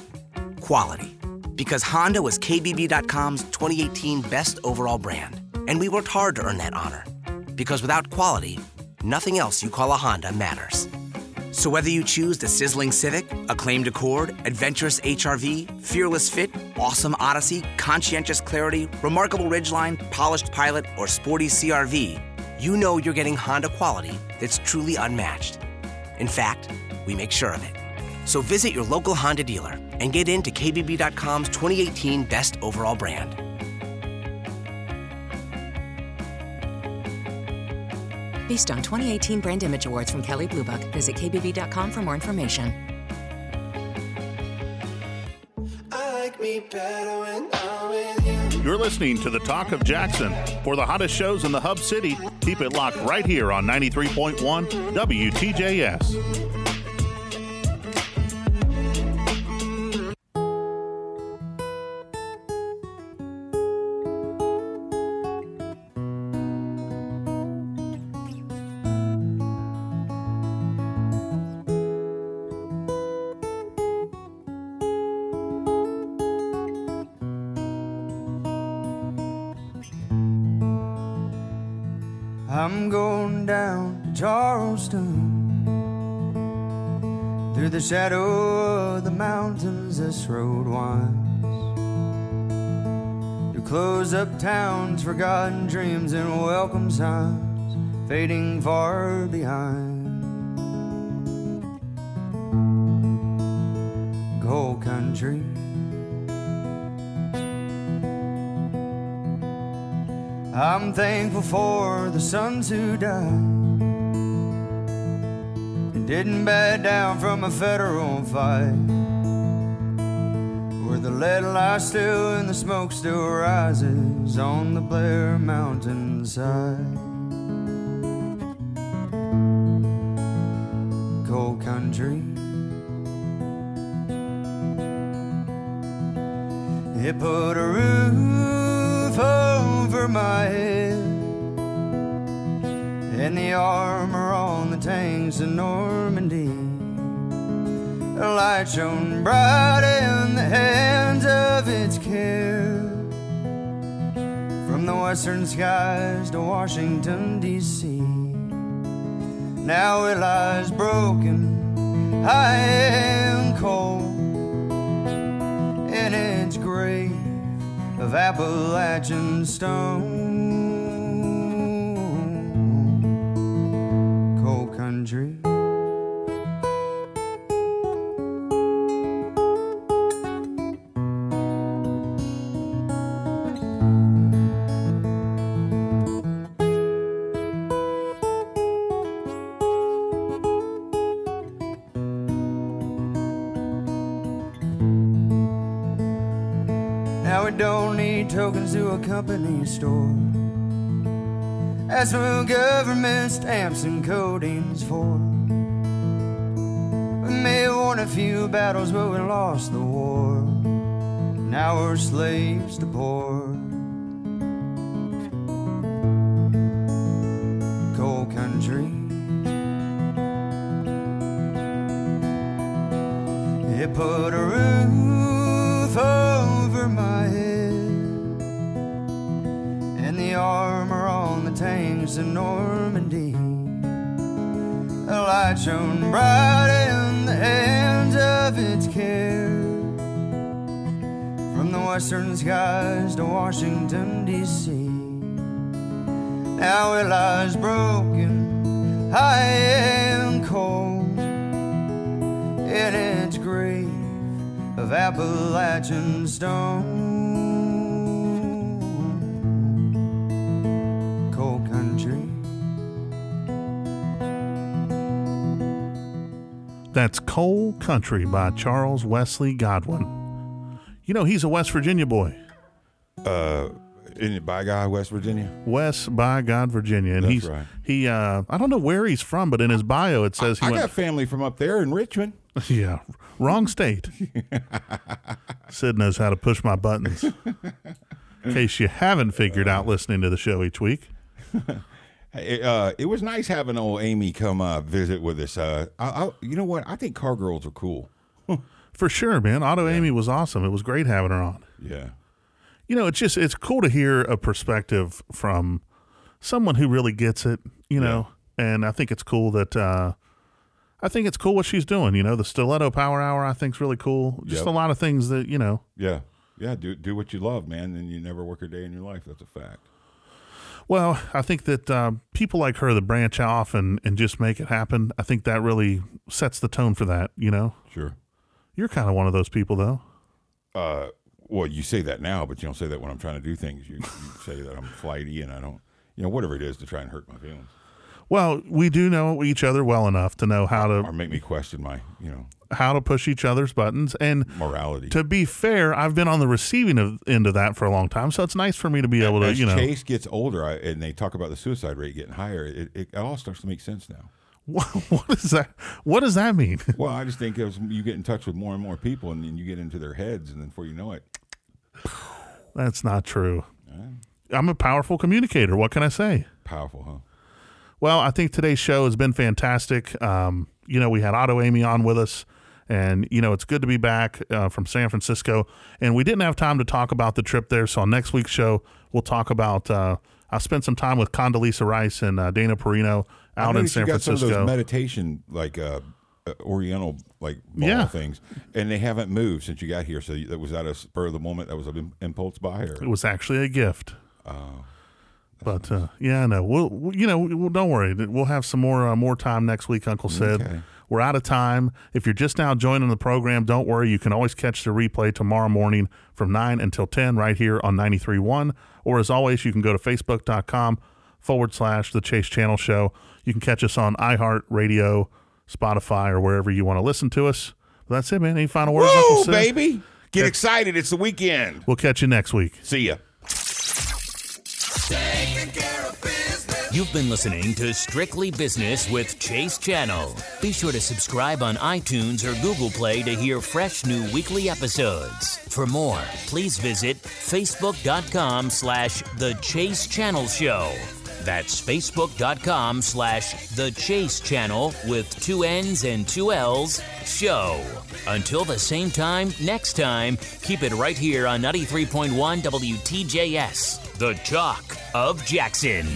quality. Because Honda was KBB.com's 2018 best overall brand, and we worked hard to earn that honor. Because without quality, nothing else you call a Honda matters. So whether you choose the sizzling Civic, acclaimed Accord, adventurous HRV, fearless fit, awesome Odyssey, conscientious Clarity, remarkable Ridgeline, polished Pilot, or sporty CRV, you know you're getting Honda quality that's truly unmatched. In fact, we make sure of it. So visit your local Honda dealer and get into KBB.com's 2018 best overall brand. Based on 2018 Brand Image Awards from Kelley Blue Book, visit kbb.com for more information. Like me better when I'm with you. You're listening to the Talk of Jackson. For the hottest shows in the Hub City, keep it locked right here on 93.1 WTJS. Shadow of the mountains, this road winds. To close up towns, forgotten dreams, and welcome signs fading far behind. Gold country. I'm thankful for the sons who died didn't back down from a federal fight. Where The lead lies still and the smoke still rises on the Blair mountainside. Coal country. It put a roof over my head and the armor tanks of Normandy. A light shone bright in the hands of its care. From the western skies to Washington, D.C. Now it lies broken, high and cold in its grave of Appalachian stone. Company store. That's what government stamps and coding's for. We may have won a few battles, but we lost the war. Now we're slaves to poor. Light shone bright in the hands of its care. From the western skies to Washington, D.C. Now it lies broken, high and cold in its grave of Appalachian stone. That's Coal Country by Charles Wesley Godwin. You know, he's a West Virginia boy. Uh, isn't it by guy, West Virginia? West by God, Virginia. And That's he's right. he uh I don't know where he's from, but in his bio it says he I went got family from up there in Richmond. <laughs> Yeah. Wrong state. <laughs> Syd knows how to push my buttons. In case you haven't figured out listening to the show each week. It, uh, it was nice having old Amy come uh, visit with us. Uh, I, I, you know what? I think car girls are cool. <laughs> For sure, man. Auto Amy was awesome. It was great having her on. Yeah. You know, it's just it's cool to hear a perspective from someone who really gets it, you know. And I think it's cool that uh I think it's cool what she's doing, you know. The stiletto power hour I think's really cool. Just Yep. a lot of things that, you know. Yeah. Yeah. Do do what you love, man, and you never work a day in your life. That's a fact. Well, I think that uh, people like her that branch off and, and just make it happen, I think that really sets the tone for that, you know? Sure. You're kind of one of those people, though. Uh, well, you say that now, but you don't say that when I'm trying to do things. You, you say that I'm flighty and I don't, you know, whatever it is to try and hurt my feelings Well, we do know each other well enough to know how to or make me question my, you know, how to push each other's buttons. And morality. to be fair, I've been on the receiving of, end of that for a long time, so it's nice for me to be able to, As you know, As Chase gets older, I, and they talk about the suicide rate getting higher, it, it all starts to make sense now. <laughs> what, what is that? What does that mean? <laughs> Well, I just think as you get in touch with more and more people, and then you get into their heads, and then before you know it, That's not true. I'm a powerful communicator. What can I say? powerful, huh? Well, I think today's show has been fantastic. Um, you know, we had Auto Amy on with us, and you know, it's good to be back uh, from San Francisco. And we didn't have time to talk about the trip there, so on next week's show, we'll talk about. Uh, I spent some time with Condoleezza Rice and uh, Dana Perino out in San you got some of those meditation, like uh, uh, Oriental, like ball Yeah. things, and they haven't moved since you got here. So that was that a spur of the moment? That was an impulse buy, or it was actually a gift. Oh. But uh, yeah, no, we'll, we'll you know, we'll, don't worry. We'll have some more uh, more time next week, Uncle Syd. Okay. We're out of time. If you're just now joining the program, don't worry. You can always catch the replay tomorrow morning from 9 until 10 right here on 93.1. Or as always, you can go to facebook.com forward slash the Chase Channell Show. You can catch us on iHeart Radio, Spotify, or wherever you want to listen to us. That's it, man. Any final words, Uncle Woo, Syd? baby! Get excited. It's the weekend. We'll catch you next week. See ya. You've been listening to Strictly Business with Chase Channell. Be sure to subscribe on iTunes or Google Play to hear fresh new weekly episodes. For more, please visit facebook.com slash The Chase Channell Show. That's facebook.com slash The Chase Channell with two N's and two L's show. Until the same time next time, keep it right here on 93.1 WTJS, The Talk of Jackson.